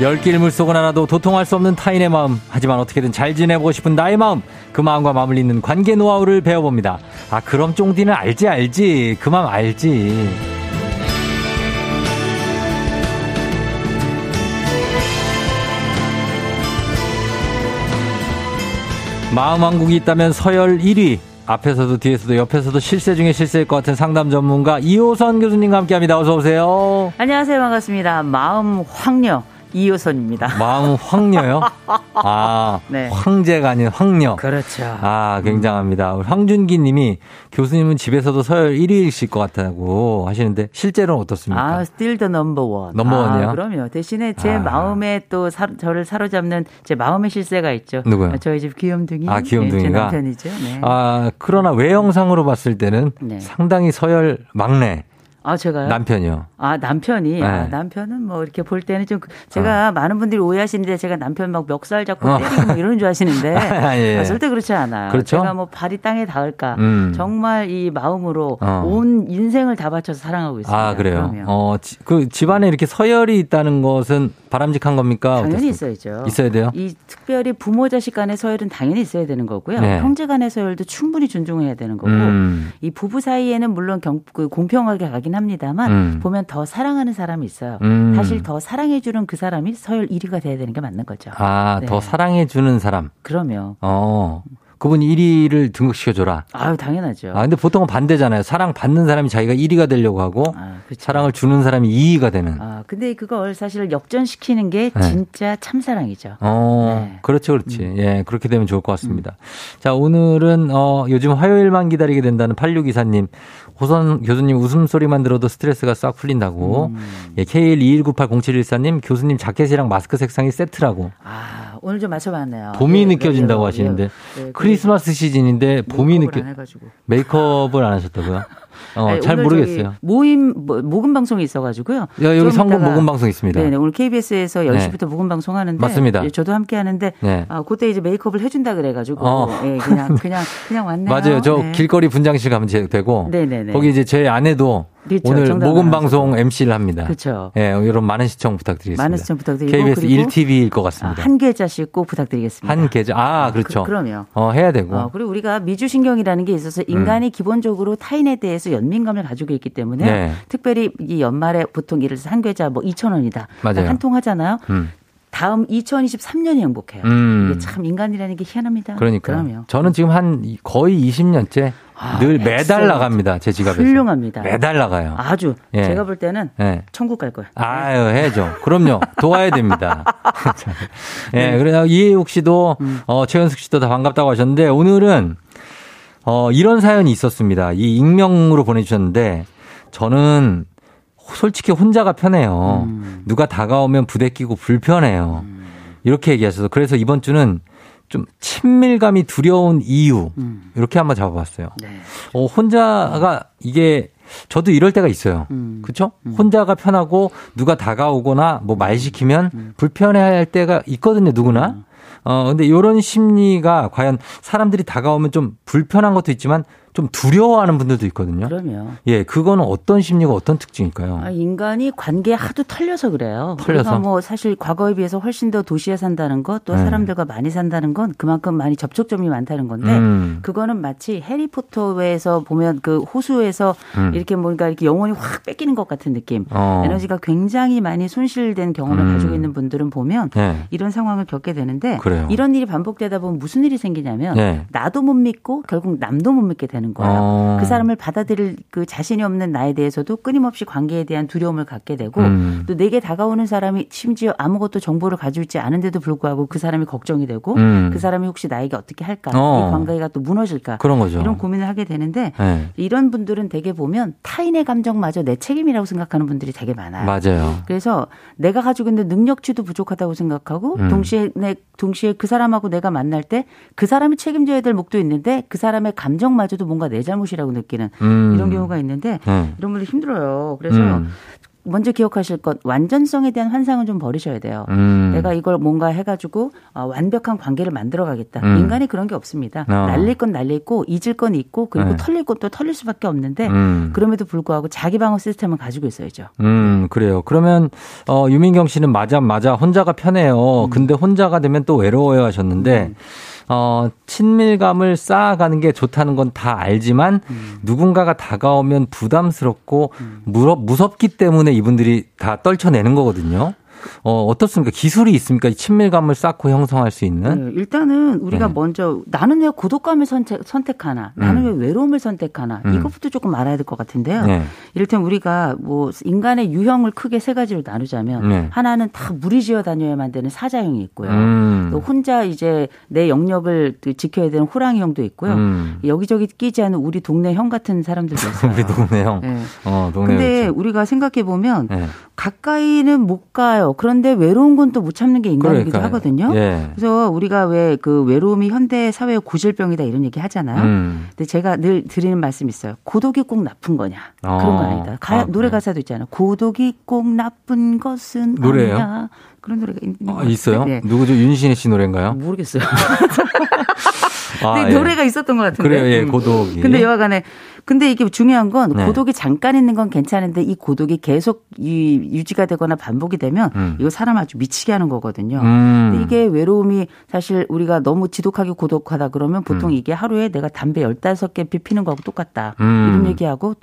10길 물속은 하나도 도통할 수 없는 타인의 마음. 하지만 어떻게든 잘 지내보고 싶은 나의 마음. 그 마음과 잇는 관계 노하우를 배워봅니다. 아, 그럼 쫑디는 알지, 알지. 그 마음 알지. 마음 왕국이 있다면 서열 1위. 앞에서도 뒤에서도 옆에서도 실세 중에 실세일 것 같은 상담 전문가 이호선 교수님과 함께합니다. 어서 오세요. 안녕하세요. 반갑습니다. 마음 황녀 이호선입니다. 마음 황녀요? 아, 네. 황제가 아닌 황녀. 그렇죠. 아, 굉장합니다. 황준기 님이 교수님은 집에서도 서열 1위이실 것 같다고 하시는데 실제로는 어떻습니까? 아, still the number one. 넘버 원이요? 아, 그럼요. 대신에 제 아. 마음에 또 사, 저를 사로잡는 제 마음의 실세가 있죠. 누구요? 저희 집 귀염둥이. 아, 귀염둥이가. 네, 제 남편이죠. 네. 아, 그러나 외형상으로 봤을 때는 네. 상당히 서열 막내. 아, 제가요? 남편이요. 아, 남편이. 네. 아, 남편은 뭐 이렇게 볼 때는 좀 제가 어. 많은 분들이 오해하시는데 제가 남편 막 멱살 잡고 어. 때리고 뭐 이러는 줄 아시는데 아, 예. 아, 절대 그렇지 않아요. 그렇죠? 제가 뭐 발이 땅에 닿을까 음. 정말 이 마음으로 어. 온 인생을 다 바쳐서 사랑하고 있습니다. 아, 그래요. 어, 지, 그 집안에 이렇게 서열이 있다는 것은 바람직한 겁니까? 당연히 어떻습니까? 있어야죠. 있어야 돼요. 이 특별히 부모 자식 간의 서열은 당연히 있어야 되는 거고요. 네. 형제 간의 서열도 충분히 존중해야 되는 거고 음. 이 부부 사이에는 물론 경, 그 공평하게 가긴 합니다만 음. 보면 더 사랑하는 사람이 있어요. 음. 사실 더 사랑해주는 그 사람이 서열 1위가 돼야 되는 게 맞는 거죠. 아, 네. 더 사랑해주는 사람. 그러면. 어. 그분 1위를 등극시켜줘라. 아유, 당연하죠. 아, 근데 보통은 반대잖아요. 사랑 받는 사람이 자기가 1위가 되려고 하고, 아, 그렇죠. 사랑을 주는 사람이 2위가 되는. 아, 근데 그걸 사실 역전시키는 게 네. 진짜 참사랑이죠. 어, 네. 그렇죠, 그렇지. 음. 예, 그렇게 되면 좋을 것 같습니다. 음. 자, 오늘은, 어, 요즘 화요일만 기다리게 된다는 8624님. 호선 교수님 웃음소리만 들어도 스트레스가 싹 풀린다고. 음. 예, K121980714님, 교수님 자켓이랑 마스크 색상이 세트라고. 아, 오늘 좀 맞춰봤네요. 봄이 네, 느껴진다고 네, 하시는데. 네, 크리스마스 시즌인데 봄이 느껴. 메이크업을 안 하셨다고요? 어, 아니, 잘 모르겠어요. 모임 뭐, 모금 방송이 있어가지고요. 야, 여기 성금 모금 방송 있습니다. 네, 오늘 KBS에서 10시부터 네. 모금 방송 하는데 맞습니다. 예, 저도 함께 하는데 네. 아, 그때 이제 메이크업을 해준다 그래가지고 어. 예, 그냥 그냥 그냥 왔네요. 맞아요. 저 네. 길거리 분장실 가면 되고 네네네. 거기 이제 제 아내도 그렇죠. 오늘 모금 방송 MC를 합니다. 그렇죠. 예, 여러분 많은 시청 부탁드리겠습니다. 많은 시청 부탁드리고 KBS 1TV일 것 같습니다. 아, 한 계좌씩 꼭 부탁드리겠습니다. 한 계좌. 아, 그렇죠. 그, 럼요 어, 해야 되고. 어, 그리고 우리가 미주신경이라는 게 있어서 인간이 음. 기본적으로 타인에 대해서 연민감을 가지고 있기 때문에 네. 특별히 이 연말에 보통 예를 들어서 한 계좌 뭐 2천 원이다. 한통 하잖아요. 음. 다음 2023년이 행복해요. 음. 이게 참 인간이라는 게 희한합니다. 그러니까 저는 지금 한 거의 20년째 아, 늘 매달 엑셀. 나갑니다. 제 지갑에서. 훌륭합니다. 매달 나가요. 아주. 예. 제가 볼 때는 예. 천국 갈 거예요. 아유, 해야죠. 그럼요. 도와야 됩니다. 예, 네. 그래서 이혜욱 씨도 음. 어, 최현숙 씨도 다 반갑다고 하셨는데 오늘은 어, 이런 사연이 있었습니다. 이 익명으로 보내주셨는데 저는 솔직히 혼자가 편해요. 음. 누가 다가오면 부대끼고 불편해요. 음. 이렇게 얘기하셔서 그래서 이번 주는 좀 친밀감이 두려운 이유 음. 이렇게 한번 잡아봤어요. 네. 어, 혼자가 이게 저도 이럴 때가 있어요. 음. 그렇죠? 음. 혼자가 편하고 누가 다가오거나 뭐 말 시키면 음. 불편해할 때가 있거든요, 누구나. 음. 어 근데 이런 심리가 과연 사람들이 다가오면 좀 불편한 것도 있지만 좀 두려워하는 분들도 있거든요. 그럼요. 예, 그거는 어떤 심리가 어떤 특징일까요? 아, 인간이 관계에 하도 털려서 그래요. 털려서 뭐 사실 과거에 비해서 훨씬 더 도시에 산다는 것, 또 네. 사람들과 많이 산다는 건 그만큼 많이 접촉점이 많다는 건데 음. 그거는 마치 해리포터에서 보면 그 호수에서 음. 이렇게 뭔가 이렇게 영혼이 확 뺏기는 것 같은 느낌. 어. 에너지가 굉장히 많이 손실된 경험을 음. 가지고 있는 분들은 보면 네. 이런 상황을 겪게 되는데 그래요. 이런 일이 반복되다 보면 무슨 일이 생기냐면 네. 나도 못 믿고 결국 남도 못 믿게 되는 되는 거예요. 어. 그 사람을 받아들일 그 자신이 없는 나에 대해서도 끊임없이 관계에 대한 두려움을 갖게 되고 음. 또 내게 다가오는 사람이 심지어 아무것도 정보를 가지고 있지 않은데도 불구하고 그 사람이 걱정이 되고 음. 그 사람이 혹시 나에게 어떻게 할까 어. 이 관계가 또 무너질까 그런 거죠. 이런 고민을 하게 되는데 네. 이런 분들은 대개 보면 타인의 감정마저 내 책임이라고 생각하는 분들이 되게 많아요. 맞아요. 그래서 내가 가지고 있는 능력치도 부족하다고 생각하고 음. 동시에 내 동시에 그 사람하고 내가 만날 때 그 사람이 책임져야 될 목도 있는데 그 사람의 감정마저도 뭔가 내 잘못이라고 느끼는 음. 이런 경우가 있는데 음. 이런 분들 힘들어요. 그래서 음. 먼저 기억하실 것 완전성에 대한 환상은 좀 버리셔야 돼요. 음. 내가 이걸 뭔가 해가지고 어, 완벽한 관계를 만들어가겠다. 음. 인간이 그런 게 없습니다. 어. 날릴 건 날리고 잊을 건 있고 그리고 네. 털릴 것도 털릴 수밖에 없는데 음. 그럼에도 불구하고 자기 방어 시스템을 가지고 있어야죠. 음 그래요. 그러면 어, 유민경 씨는 맞아 맞아 혼자가 편해요. 음. 근데 혼자가 되면 또 외로워요 하셨는데. 음. 어, 친밀감을 쌓아가는 게 좋다는 건 다 알지만 음. 누군가가 다가오면 부담스럽고 음. 무섭기 때문에 이분들이 다 떨쳐내는 거거든요. 어, 어떻습니까? 기술이 있습니까? 친밀감을 쌓고 형성할 수 있는? 네, 일단은 우리가 네. 먼저 나는 왜 고독감을 선택, 선택하나? 나는 음. 왜 외로움을 선택하나? 음. 이것부터 조금 알아야 될 것 같은데요. 네. 이를테면 우리가 뭐 인간의 유형을 크게 세 가지로 나누자면 네. 하나는 다 무리지어 다녀야만 되는 사자형이 있고요. 음. 또 혼자 이제 내 영역을 지켜야 되는 호랑이형도 있고요. 음. 여기저기 끼지 않은 우리 동네 형 같은 사람들도 있어요. 우리 동네 형. 네. 어, 동네 근데 그렇죠. 우리가 생각해 보면 네. 가까이는 못 가요. 그런데 외로운 건 또 못 참는 게 인간이기도 그러니까요. 하거든요. 예. 그래서 우리가 왜 그 외로움이 현대 사회의 고질병이다 이런 얘기 하잖아요. 음. 근데 제가 늘 드리는 말씀 있어요. 고독이 꼭 나쁜 거냐? 어. 그런 건 아니다. 가, 아, 노래 가사도 있잖아요. 고독이 꼭 나쁜 것은 노래예요? 아니야. 그런 노래가 있는 아, 있어요? 네. 누구죠? 윤신혜 씨 노래인가요? 모르겠어요. 아, 네, 예. 노래가 있었던 것 같은데. 그래요, 예, 음. 고독이. 근데 여하간에 근데 이게 중요한 건 네. 고독이 잠깐 있는 건 괜찮은데 이 고독이 계속 유지가 되거나 반복이 되면 음. 이거 사람 아주 미치게 하는 거거든요. 음. 근데 이게 외로움이 사실 우리가 너무 지독하게 고독하다 그러면 보통 음. 이게 하루에 내가 담배 15개 피피는 거하고 똑같다. 음. 이런 얘기하고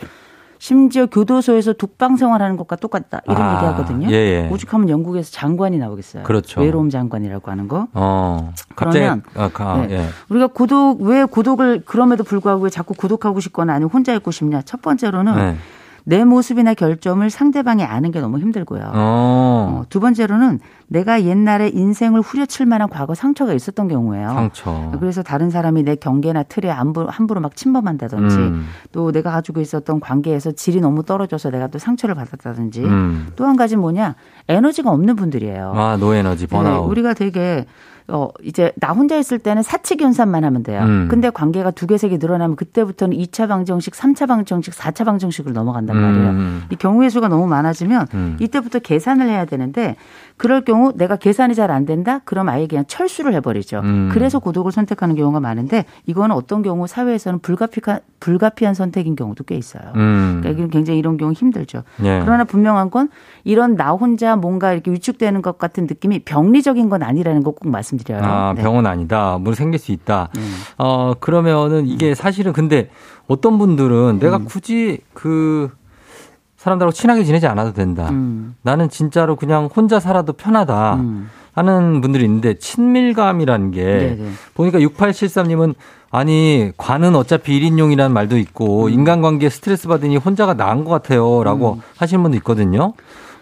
심지어 교도소에서 독방 생활하는 것과 똑같다 이런 아, 얘기하거든요. 예, 예. 오죽하면 영국에서 장관이 나오겠어요. 그렇죠. 외로움 장관이라고 하는 거. 어, 그러면 아, 가, 네. 예. 우리가 고독 왜 고독을 그럼에도 불구하고 왜 자꾸 고독하고 싶거나 아니면 혼자 있고 싶냐? 첫 번째로는 네. 내 모습이나 결점을 상대방이 아는 게 너무 힘들고요. 어. 어, 두 번째로는 내가 옛날에 인생을 후려칠 만한 과거 상처가 있었던 경우예요. 상처. 그래서 다른 사람이 내 경계나 틀에 함부로, 함부로 막 침범한다든지 음. 또 내가 가지고 있었던 관계에서 질이 너무 떨어져서 내가 또 상처를 받았다든지 음. 또한 가지 뭐냐 에너지가 없는 분들이에요. 아 노에너지 번아웃. 네, 우리가 되게 어, 이제 나 혼자 있을 때는 사측 연산만 하면 돼요. 음. 근데 관계가 두 개, 세 개 늘어나면 그때부터는 2차 방정식, 3차 방정식, 4차 방정식으로 넘어간단 말이에요. 음. 이 경우의 수가 너무 많아지면 음. 이때부터 계산을 해야 되는데 그럴 경우 내가 계산이 잘 안 된다? 그럼 아예 그냥 철수를 해버리죠. 음. 그래서 고독을 선택하는 경우가 많은데 이거는 어떤 경우 사회에서는 불가피한, 불가피한 선택인 경우도 꽤 있어요. 음. 그러니까 굉장히 이런 경우 힘들죠. 예. 그러나 분명한 건 이런 나 혼자 뭔가 이렇게 위축되는 것 같은 느낌이 병리적인 건 아니라는 거 꼭 말씀드려요. 아, 네. 병은 아니다. 물 생길 수 있다. 음. 어, 그러면은 이게 사실은 근데 어떤 분들은 내가 음. 굳이 그 사람들하고 친하게 지내지 않아도 된다. 음. 나는 진짜로 그냥 혼자 살아도 편하다. 음. 하는 분들이 있는데 친밀감이라는 게 네네. 보니까 6873님은 아니 관은 어차피 1인용이라는 말도 있고 음. 인간관계 스트레스 받으니 혼자가 나은 것 같아요 라고 음. 하시는 분도 있거든요.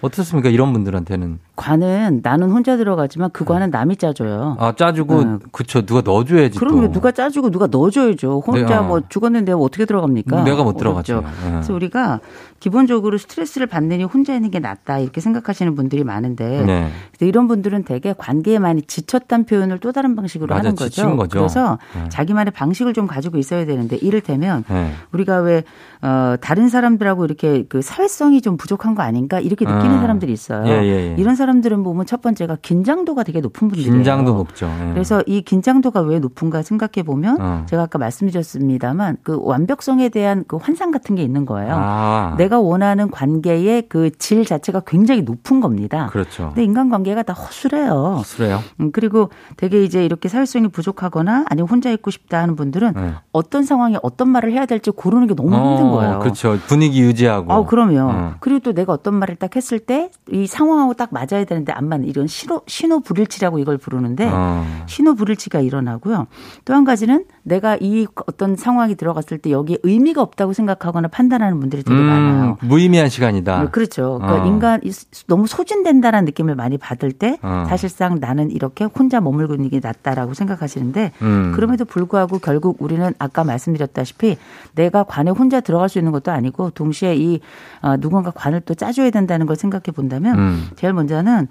어떻습니까? 이런 분들한테는. 관은 나는 혼자 들어가지만 그 관은 남이 짜줘요. 아 짜주고 네. 그쵸 누가 넣어줘야지. 그럼 누가 짜주고 누가 넣어줘야죠. 혼자 네. 뭐 죽었는데 어떻게 들어갑니까? 내가 못 들어갔죠. 네. 그래서 우리가 기본적으로 스트레스를 받느니 혼자 있는 게 낫다 이렇게 생각하시는 분들이 많은데 네. 이런 분들은 대개 관계에 많이 지쳤다는 표현을 또 다른 방식으로 맞아, 하는 거죠. 거죠. 그래서 네. 자기만의 방식을 좀 가지고 있어야 되는데 이를테면 네. 우리가 왜 어, 다른 사람들하고 이렇게 그 사회성이 좀 부족한 거 아닌가 이렇게 느끼는 아. 사람들이 있어요. 예, 예, 예. 이런 사람 들은 보면 첫 번째가 긴장도가 되게 높은 분들이에요. 긴장도 높죠. 예. 그래서 이 긴장도가 왜 높은가 생각해 보면 어. 제가 아까 말씀드렸습니다만 그 완벽성에 대한 그 환상 같은 게 있는 거예요. 아. 내가 원하는 관계의 그 질 자체가 굉장히 높은 겁니다. 그렇죠. 근데 인간 관계가 다 허술해요. 허술해요. 음, 그리고 되게 이제 이렇게 사회성이 부족하거나 아니면 혼자 있고 싶다 하는 분들은 네. 어떤 상황에 어떤 말을 해야 될지 고르는 게 너무 어, 힘든 거예요. 그렇죠. 분위기 유지하고. 어, 그럼요. 어. 그리고 또 내가 어떤 말을 딱 했을 때 이 상황하고 딱 맞아야 되는데 안 맞는 이런 신호 신호 불일치라고 이걸 부르는데 어. 신호 불일치가 일어나고요. 또 한 가지는 내가 이 어떤 상황이 들어갔을 때 여기에 의미가 없다고 생각하거나 판단하는 분들이 되게 음, 많아요. 무의미한 시간이다. 네, 그렇죠. 그러니까 어. 인간 너무 소진된다라는 느낌을 많이 받을 때 어. 사실상 나는 이렇게 혼자 머물고 있는 게 낫다라고 생각하시는데 음. 그럼에도 불구하고 결국 우리는 아까 말씀드렸다시피 내가 관에 혼자 들어갈 수 있는 것도 아니고 동시에 이 어, 누군가 관을 또 짜줘야 된다는 걸 생각해 본다면 음. 제일 먼저는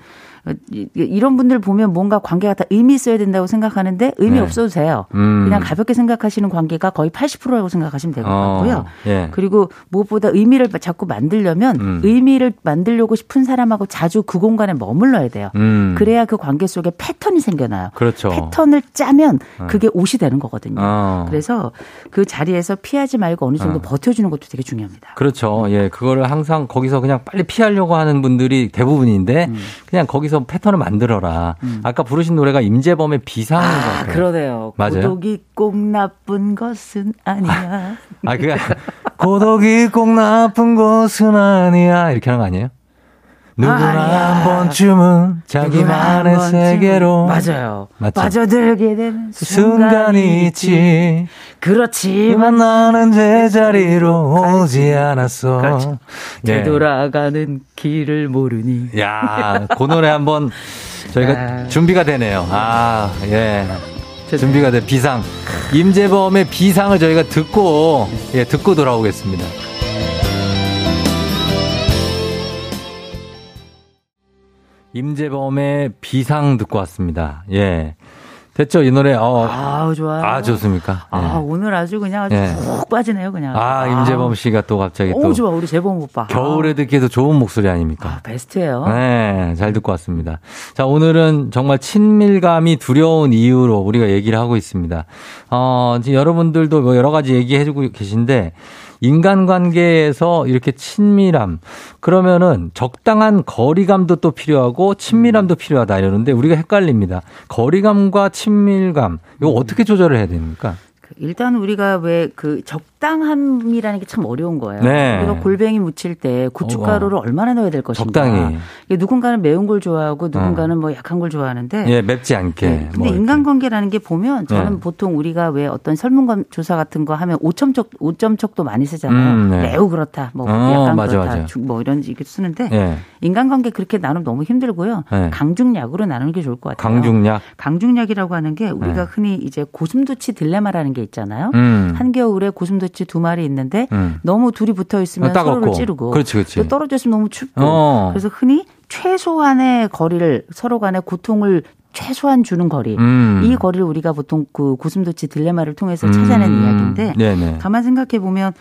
이런 분들 보면 뭔가 관계가 다 의미 있어야 된다고 생각하는데 의미 네. 없어도 돼요. 음. 그냥 가볍게 생각하시는 관계가 거의 80%라고 생각하시면 될것 어. 같고요. 예. 그리고 무엇보다 의미를 자꾸 만들려면 음. 의미를 만들려고 싶은 사람하고 자주 그 공간에 머물러야 돼요. 음. 그래야 그 관계 속에 패턴이 생겨나요. 그렇죠. 패턴을 짜면 어. 그게 옷이 되는 거거든요. 어. 그래서 그 자리에서 피하지 말고 어느 정도 어. 버텨주는 것도 되게 중요합니다. 그렇죠. 예, 그거를 항상 거기서 그냥 빨리 피하려고 하는 분들이 대부분인데 음. 그냥 거기 서좀 패턴을 만들어라. 음. 아까 부르신 노래가 임재범의 비상인 아, 것 같아요. 그러네요. 맞아요. 고독이 꼭 나쁜 것은 아니야. 아, 그게 고독이 꼭 나쁜 것은 아니야. 이렇게 하는 거 아니에요? 누구나 아, 한 번쯤은 자기만의 한 세계로 맞아요. 맞죠? 빠져들게 되는 순간이 있지. 그렇지만 나는 제자리로 오지 않았어. 그렇죠. 예. 되돌아가는 길을 모르니. 야, 그 노래 한번 저희가 아. 준비가 되네요. 아, 예. 준비가 돼. 비상. 임재범의 비상을 저희가 듣고, 예, 듣고 돌아오겠습니다. 임재범의 비상 듣고 왔습니다. 예. 됐죠, 이 노래. 어. 아, 좋아요. 아, 좋습니까? 아, 예. 오늘 아주 그냥 아주 예. 푹 빠지네요, 그냥. 아, 임재범 씨가 또 갑자기 오, 또. 좋아, 우리 재범 오빠. 겨울에 듣기에도 좋은 목소리 아닙니까? 아, 베스트예요. 네, 잘 듣고 왔습니다. 자, 오늘은 정말 친밀감이 두려운 이유로 우리가 얘기를 하고 있습니다. 어, 지금 여러분들도 뭐 여러 가지 얘기해주고 계신데, 인간관계에서 이렇게 친밀함 그러면은 적당한 거리감도 또 필요하고 친밀함도 필요하다 이러는데 우리가 헷갈립니다. 거리감과 친밀감 이거 어떻게 조절을 해야 됩니까? 일단 우리가 왜 그 적당함이라는 게 참 어려운 거예요. 네. 우리가 골뱅이 무칠 때 고춧가루를 어. 얼마나 넣어야 될 것인가. 적당히. 누군가는 매운 걸 좋아하고 누군가는 어. 뭐 약한 걸 좋아하는데. 예, 맵지 않게. 네. 근데 뭐 인간관계라는 게 보면 저는 네. 보통 우리가 왜 어떤 설문관 조사 같은 거 하면 5점척 5점척도 많이 쓰잖아요. 음, 네. 매우 그렇다. 뭐 어, 약간 맞아, 그렇다. 맞아. 뭐 이런 얘기 쓰는데 네. 인간관계 그렇게 나누면 너무 힘들고요. 네. 강중약으로 나누는 게 좋을 것 같아요. 강중약. 강중약이라고 하는 게 우리가 흔히 이제 고슴도치 딜레마라는 게 있잖아요. 음. 한겨울에 고슴도치 두 마리 있는데 음. 너무 둘이 붙어 있으면 아, 서로를 찌르고 그렇지, 그렇지. 또 떨어져 있으면 너무 춥고 어. 그래서 흔히 최소한의 거리를 서로 간의 고통을 최소한 주는 거리. 음. 이 거리를 우리가 보통 그 고슴도치 딜레마를 통해서 찾아낸 음. 이야기인데 네네. 가만 생각해 보면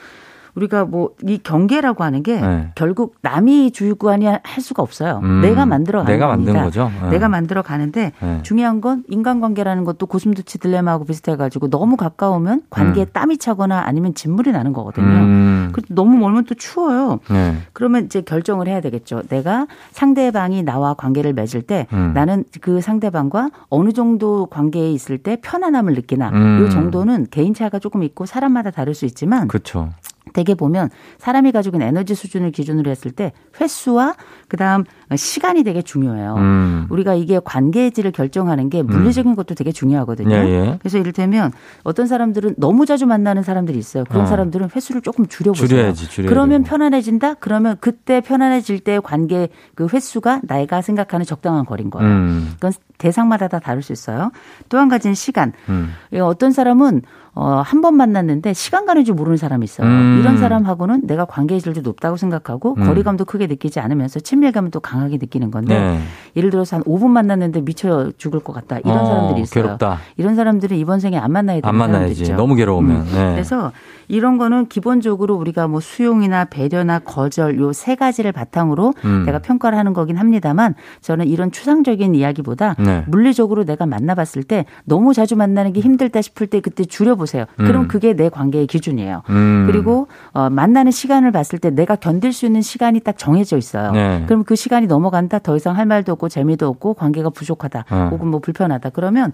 우리가 뭐 이 경계라고 하는 게 네. 결국 남이 주관이 할 수가 없어요. 음, 내가 만들어 가는 내가 겁니다. 만든 거죠. 네. 내가 만들어 가는데 네. 중요한 건 인간관계라는 것도 고슴도치 딜레마하고 비슷해가지고 너무 가까우면 관계에 음. 땀이 차거나 아니면 진물이 나는 거거든요. 음. 그래도 너무 멀면 또 추워요. 네. 그러면 이제 결정을 해야 되겠죠. 내가 상대방이 나와 관계를 맺을 때 음. 나는 그 상대방과 어느 정도 관계에 있을 때 편안함을 느끼나 이 음. 정도는 개인차가 조금 있고 사람마다 다를 수 있지만 그렇죠. 대개 보면 사람이 가지고 있는 에너지 수준을 기준으로 했을 때 횟수와 그다음 시간이 되게 중요해요. 음. 우리가 이게 관계의 질을 결정하는 게 물리적인 음. 것도 되게 중요하거든요. 예, 예. 그래서 이를테면 어떤 사람들은 너무 자주 만나는 사람들이 있어요. 그런 어. 사람들은 횟수를 조금 줄여보세요. 줄여야지, 줄여야 그러면 편안해진다? 그러면 그때 편안해질 때 관계 그 횟수가 내가 생각하는 적당한 거리인 거예요. 음. 그건 대상마다 다 다를 수 있어요. 또 한 가지는 시간. 음. 어떤 사람은 어, 한 번 만났는데 시간 가는 줄 모르는 사람이 있어요. 음. 이런 사람하고는 내가 관계의 질도 높다고 생각하고 음. 거리감도 크게 느끼지 않으면서 친밀감을 또강 하게 느끼는 건데 네. 예를 들어서 한 5분 만났는데 미쳐 죽을 것 같다. 이런 어, 사람들이 있어요. 괴롭다. 이런 사람들은 이번 생에 안 만나야 되는 안 만나야지. 너무 괴로우면. 음. 네. 그래서 이런 거는 기본적으로 우리가 뭐 수용이나 배려나 거절 요 세 가지를 바탕으로 음. 내가 평가를 하는 거긴 합니다만 저는 이런 추상적인 이야기보다 네. 물리적으로 내가 만나봤을 때 너무 자주 만나는 게 힘들다 싶을 때 그때 줄여보세요. 그럼 음. 그게 내 관계의 기준이에요. 음. 그리고 어, 만나는 시간을 봤을 때 내가 견딜 수 있는 시간이 딱 정해져 있어요. 네. 그럼 그 시간이 넘어간다 더 이상 할 말도 없고 재미도 없고 관계가 부족하다 어. 혹은 뭐 불편하다 그러면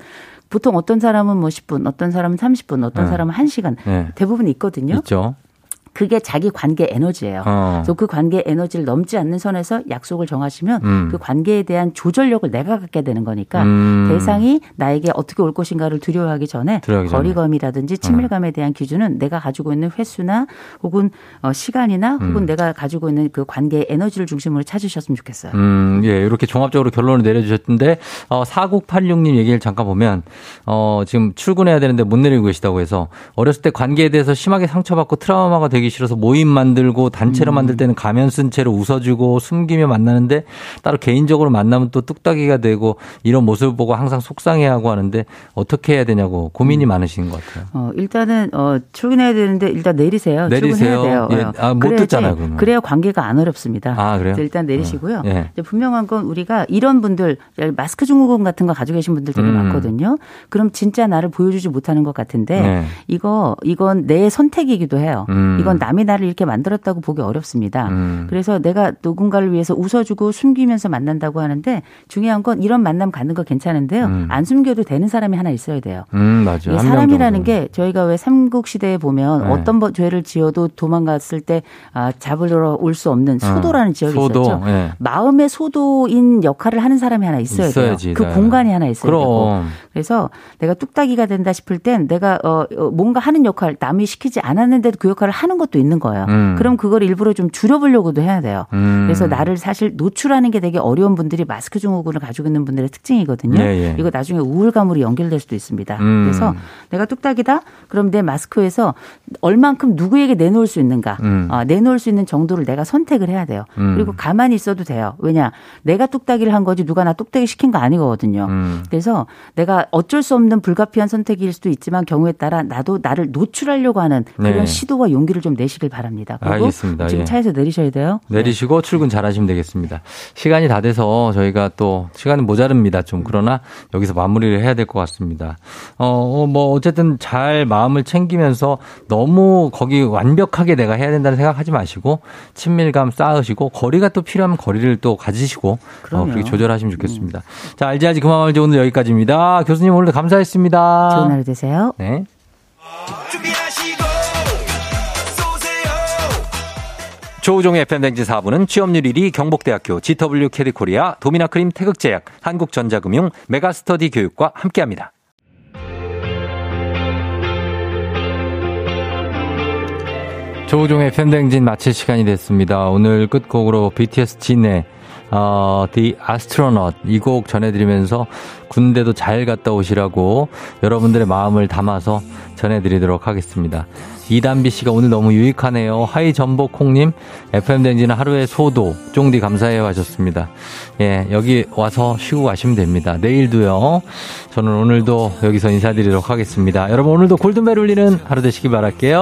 보통 어떤 사람은 뭐 10분, 어떤 사람은 30분, 어떤 네. 사람은 1시간 네. 대부분 있거든요. 있죠. 그게 자기 관계 에너지예요. 어. 그래서 그 관계 에너지를 넘지 않는 선에서 약속을 정하시면 음. 그 관계에 대한 조절력을 내가 갖게 되는 거니까 음. 대상이 나에게 어떻게 올 것인가를 두려워하기 전에 거리감이라든지 친밀감에 대한 기준은 내가 가지고 있는 횟수나 혹은 어, 시간이나 혹은 음. 내가 가지고 있는 그 관계의 에너지를 중심으로 찾으셨으면 좋겠어요. 음, 예, 이렇게 종합적으로 결론을 내려주셨는데 어, 4986님 얘기를 잠깐 보면 어, 지금 출근해야 되는데 못 내리고 계시다고 해서 어렸을 때 관계에 대해서 심하게 상처받고 트라우마가 되기 되기 싫어서 모임 만들고 단체로 음. 만들 때는 가면 쓴 채로 웃어주고 숨기며 만나는데 따로 개인적으로 만나면 또 뚝딱이가 되고 이런 모습을 보고 항상 속상해하고 하는데 어떻게 해야 되냐고 고민이 음. 많으신 것 같아요. 어, 일단은 어, 출근해야 되는데 일단 내리세요. 내리세요. 돼요. 예. 아, 못 듣잖아요. 그러면. 그래야 관계가 안 어렵습니다. 아, 그래요? 일단 내리시고요. 어. 예. 분명한 건 우리가 이런 분들 마스크 증후군 같은 거 가지고 계신 분들 되게 음. 많거든요. 그럼 진짜 나를 보여주지 못하는 것 같은데 네. 이거 이건 내 선택이기도 해요. 음. 이건 남이 나를 이렇게 만들었다고 보기 어렵습니다. 음. 그래서 내가 누군가를 위해서 웃어주고 숨기면서 만난다고 하는데 중요한 건 이런 만남 갖는 거 괜찮은데요. 음. 안 숨겨도 되는 사람이 하나 있어야 돼요. 음, 맞아요. 사람이라는 게 저희가 왜 삼국 시대에 보면 네. 어떤 죄를 지어도 도망갔을 때 아, 잡으러 올 수 없는 어. 소도라는 지역이 소도. 있었죠. 네. 마음의 소도인 역할을 하는 사람이 하나 있어야 있어야지, 돼요. 그 네. 공간이 하나 있어야 그럼. 되고. 그래서 내가 뚝딱이가 된다 싶을 땐 내가 어, 어 뭔가 하는 역할 남이 시키지 않았는데도 그 역할을 하는 것도 있는 거예요. 음. 그럼 그걸 일부러 좀 줄여보려고도 해야 돼요. 음. 그래서 나를 사실 노출하는 게 되게 어려운 분들이 마스크 증후군을 가지고 있는 분들의 특징이거든요. 예, 예. 이거 나중에 우울감으로 연결될 수도 있습니다. 음. 그래서 내가 뚝딱이다? 그럼 내 마스크에서 얼만큼 누구에게 내놓을 수 있는가? 음. 아, 내놓을 수 있는 정도를 내가 선택을 해야 돼요. 음. 그리고 가만히 있어도 돼요. 왜냐? 내가 뚝딱이를 한 거지 누가 나 뚝딱이 시킨 거 아니거든요. 음. 그래서 내가 어쩔 수 없는 불가피한 선택일 수도 있지만 경우에 따라 나도 나를 노출하려고 하는 그런 네. 시도와 용기를 좀 내시길 바랍니다. 알겠습니다. 지금 예. 차에서 내리셔야 돼요. 내리시고 네. 출근 잘 하시면 되겠습니다. 시간이 다 돼서 저희가 또 시간은 모자릅니다. 좀 그러나 여기서 마무리를 해야 될 것 같습니다. 어, 어, 뭐 어쨌든 잘 마음을 챙기면서 너무 거기 완벽하게 내가 해야 된다는 생각하지 마시고 친밀감 쌓으시고 거리가 또 필요하면 거리를 또 가지시고 어, 그렇게 조절하시면 좋겠습니다. 음. 자, 알지 알지 그만 말지 오늘 여기까지입니다. 교수님 오늘 감사했습니다. 좋은 하루 되세요. 네. 조우종의 FM대행진 4부는 취업률 1위 경복대학교 GW 캐리코리아 도미나크림 태극제약 한국전자금융 메가스터디 교육과 함께합니다. 조우종의 FM대행진 마칠 시간이 됐습니다. 오늘 끝곡으로 BTS 진의 어, The Astronaut 이 곡 전해드리면서 군대도 잘 갔다 오시라고 여러분들의 마음을 담아서 전해드리도록 하겠습니다. 이단비 씨가 오늘 너무 유익하네요. 하이 전복 콩님, FM대행진은 하루의 소도, 쫑디 감사해요 하셨습니다. 예, 여기 와서 쉬고 가시면 됩니다. 내일도요. 저는 오늘도 여기서 인사드리도록 하겠습니다. 여러분 오늘도 골든벨 울리는 하루 되시길 바랄게요.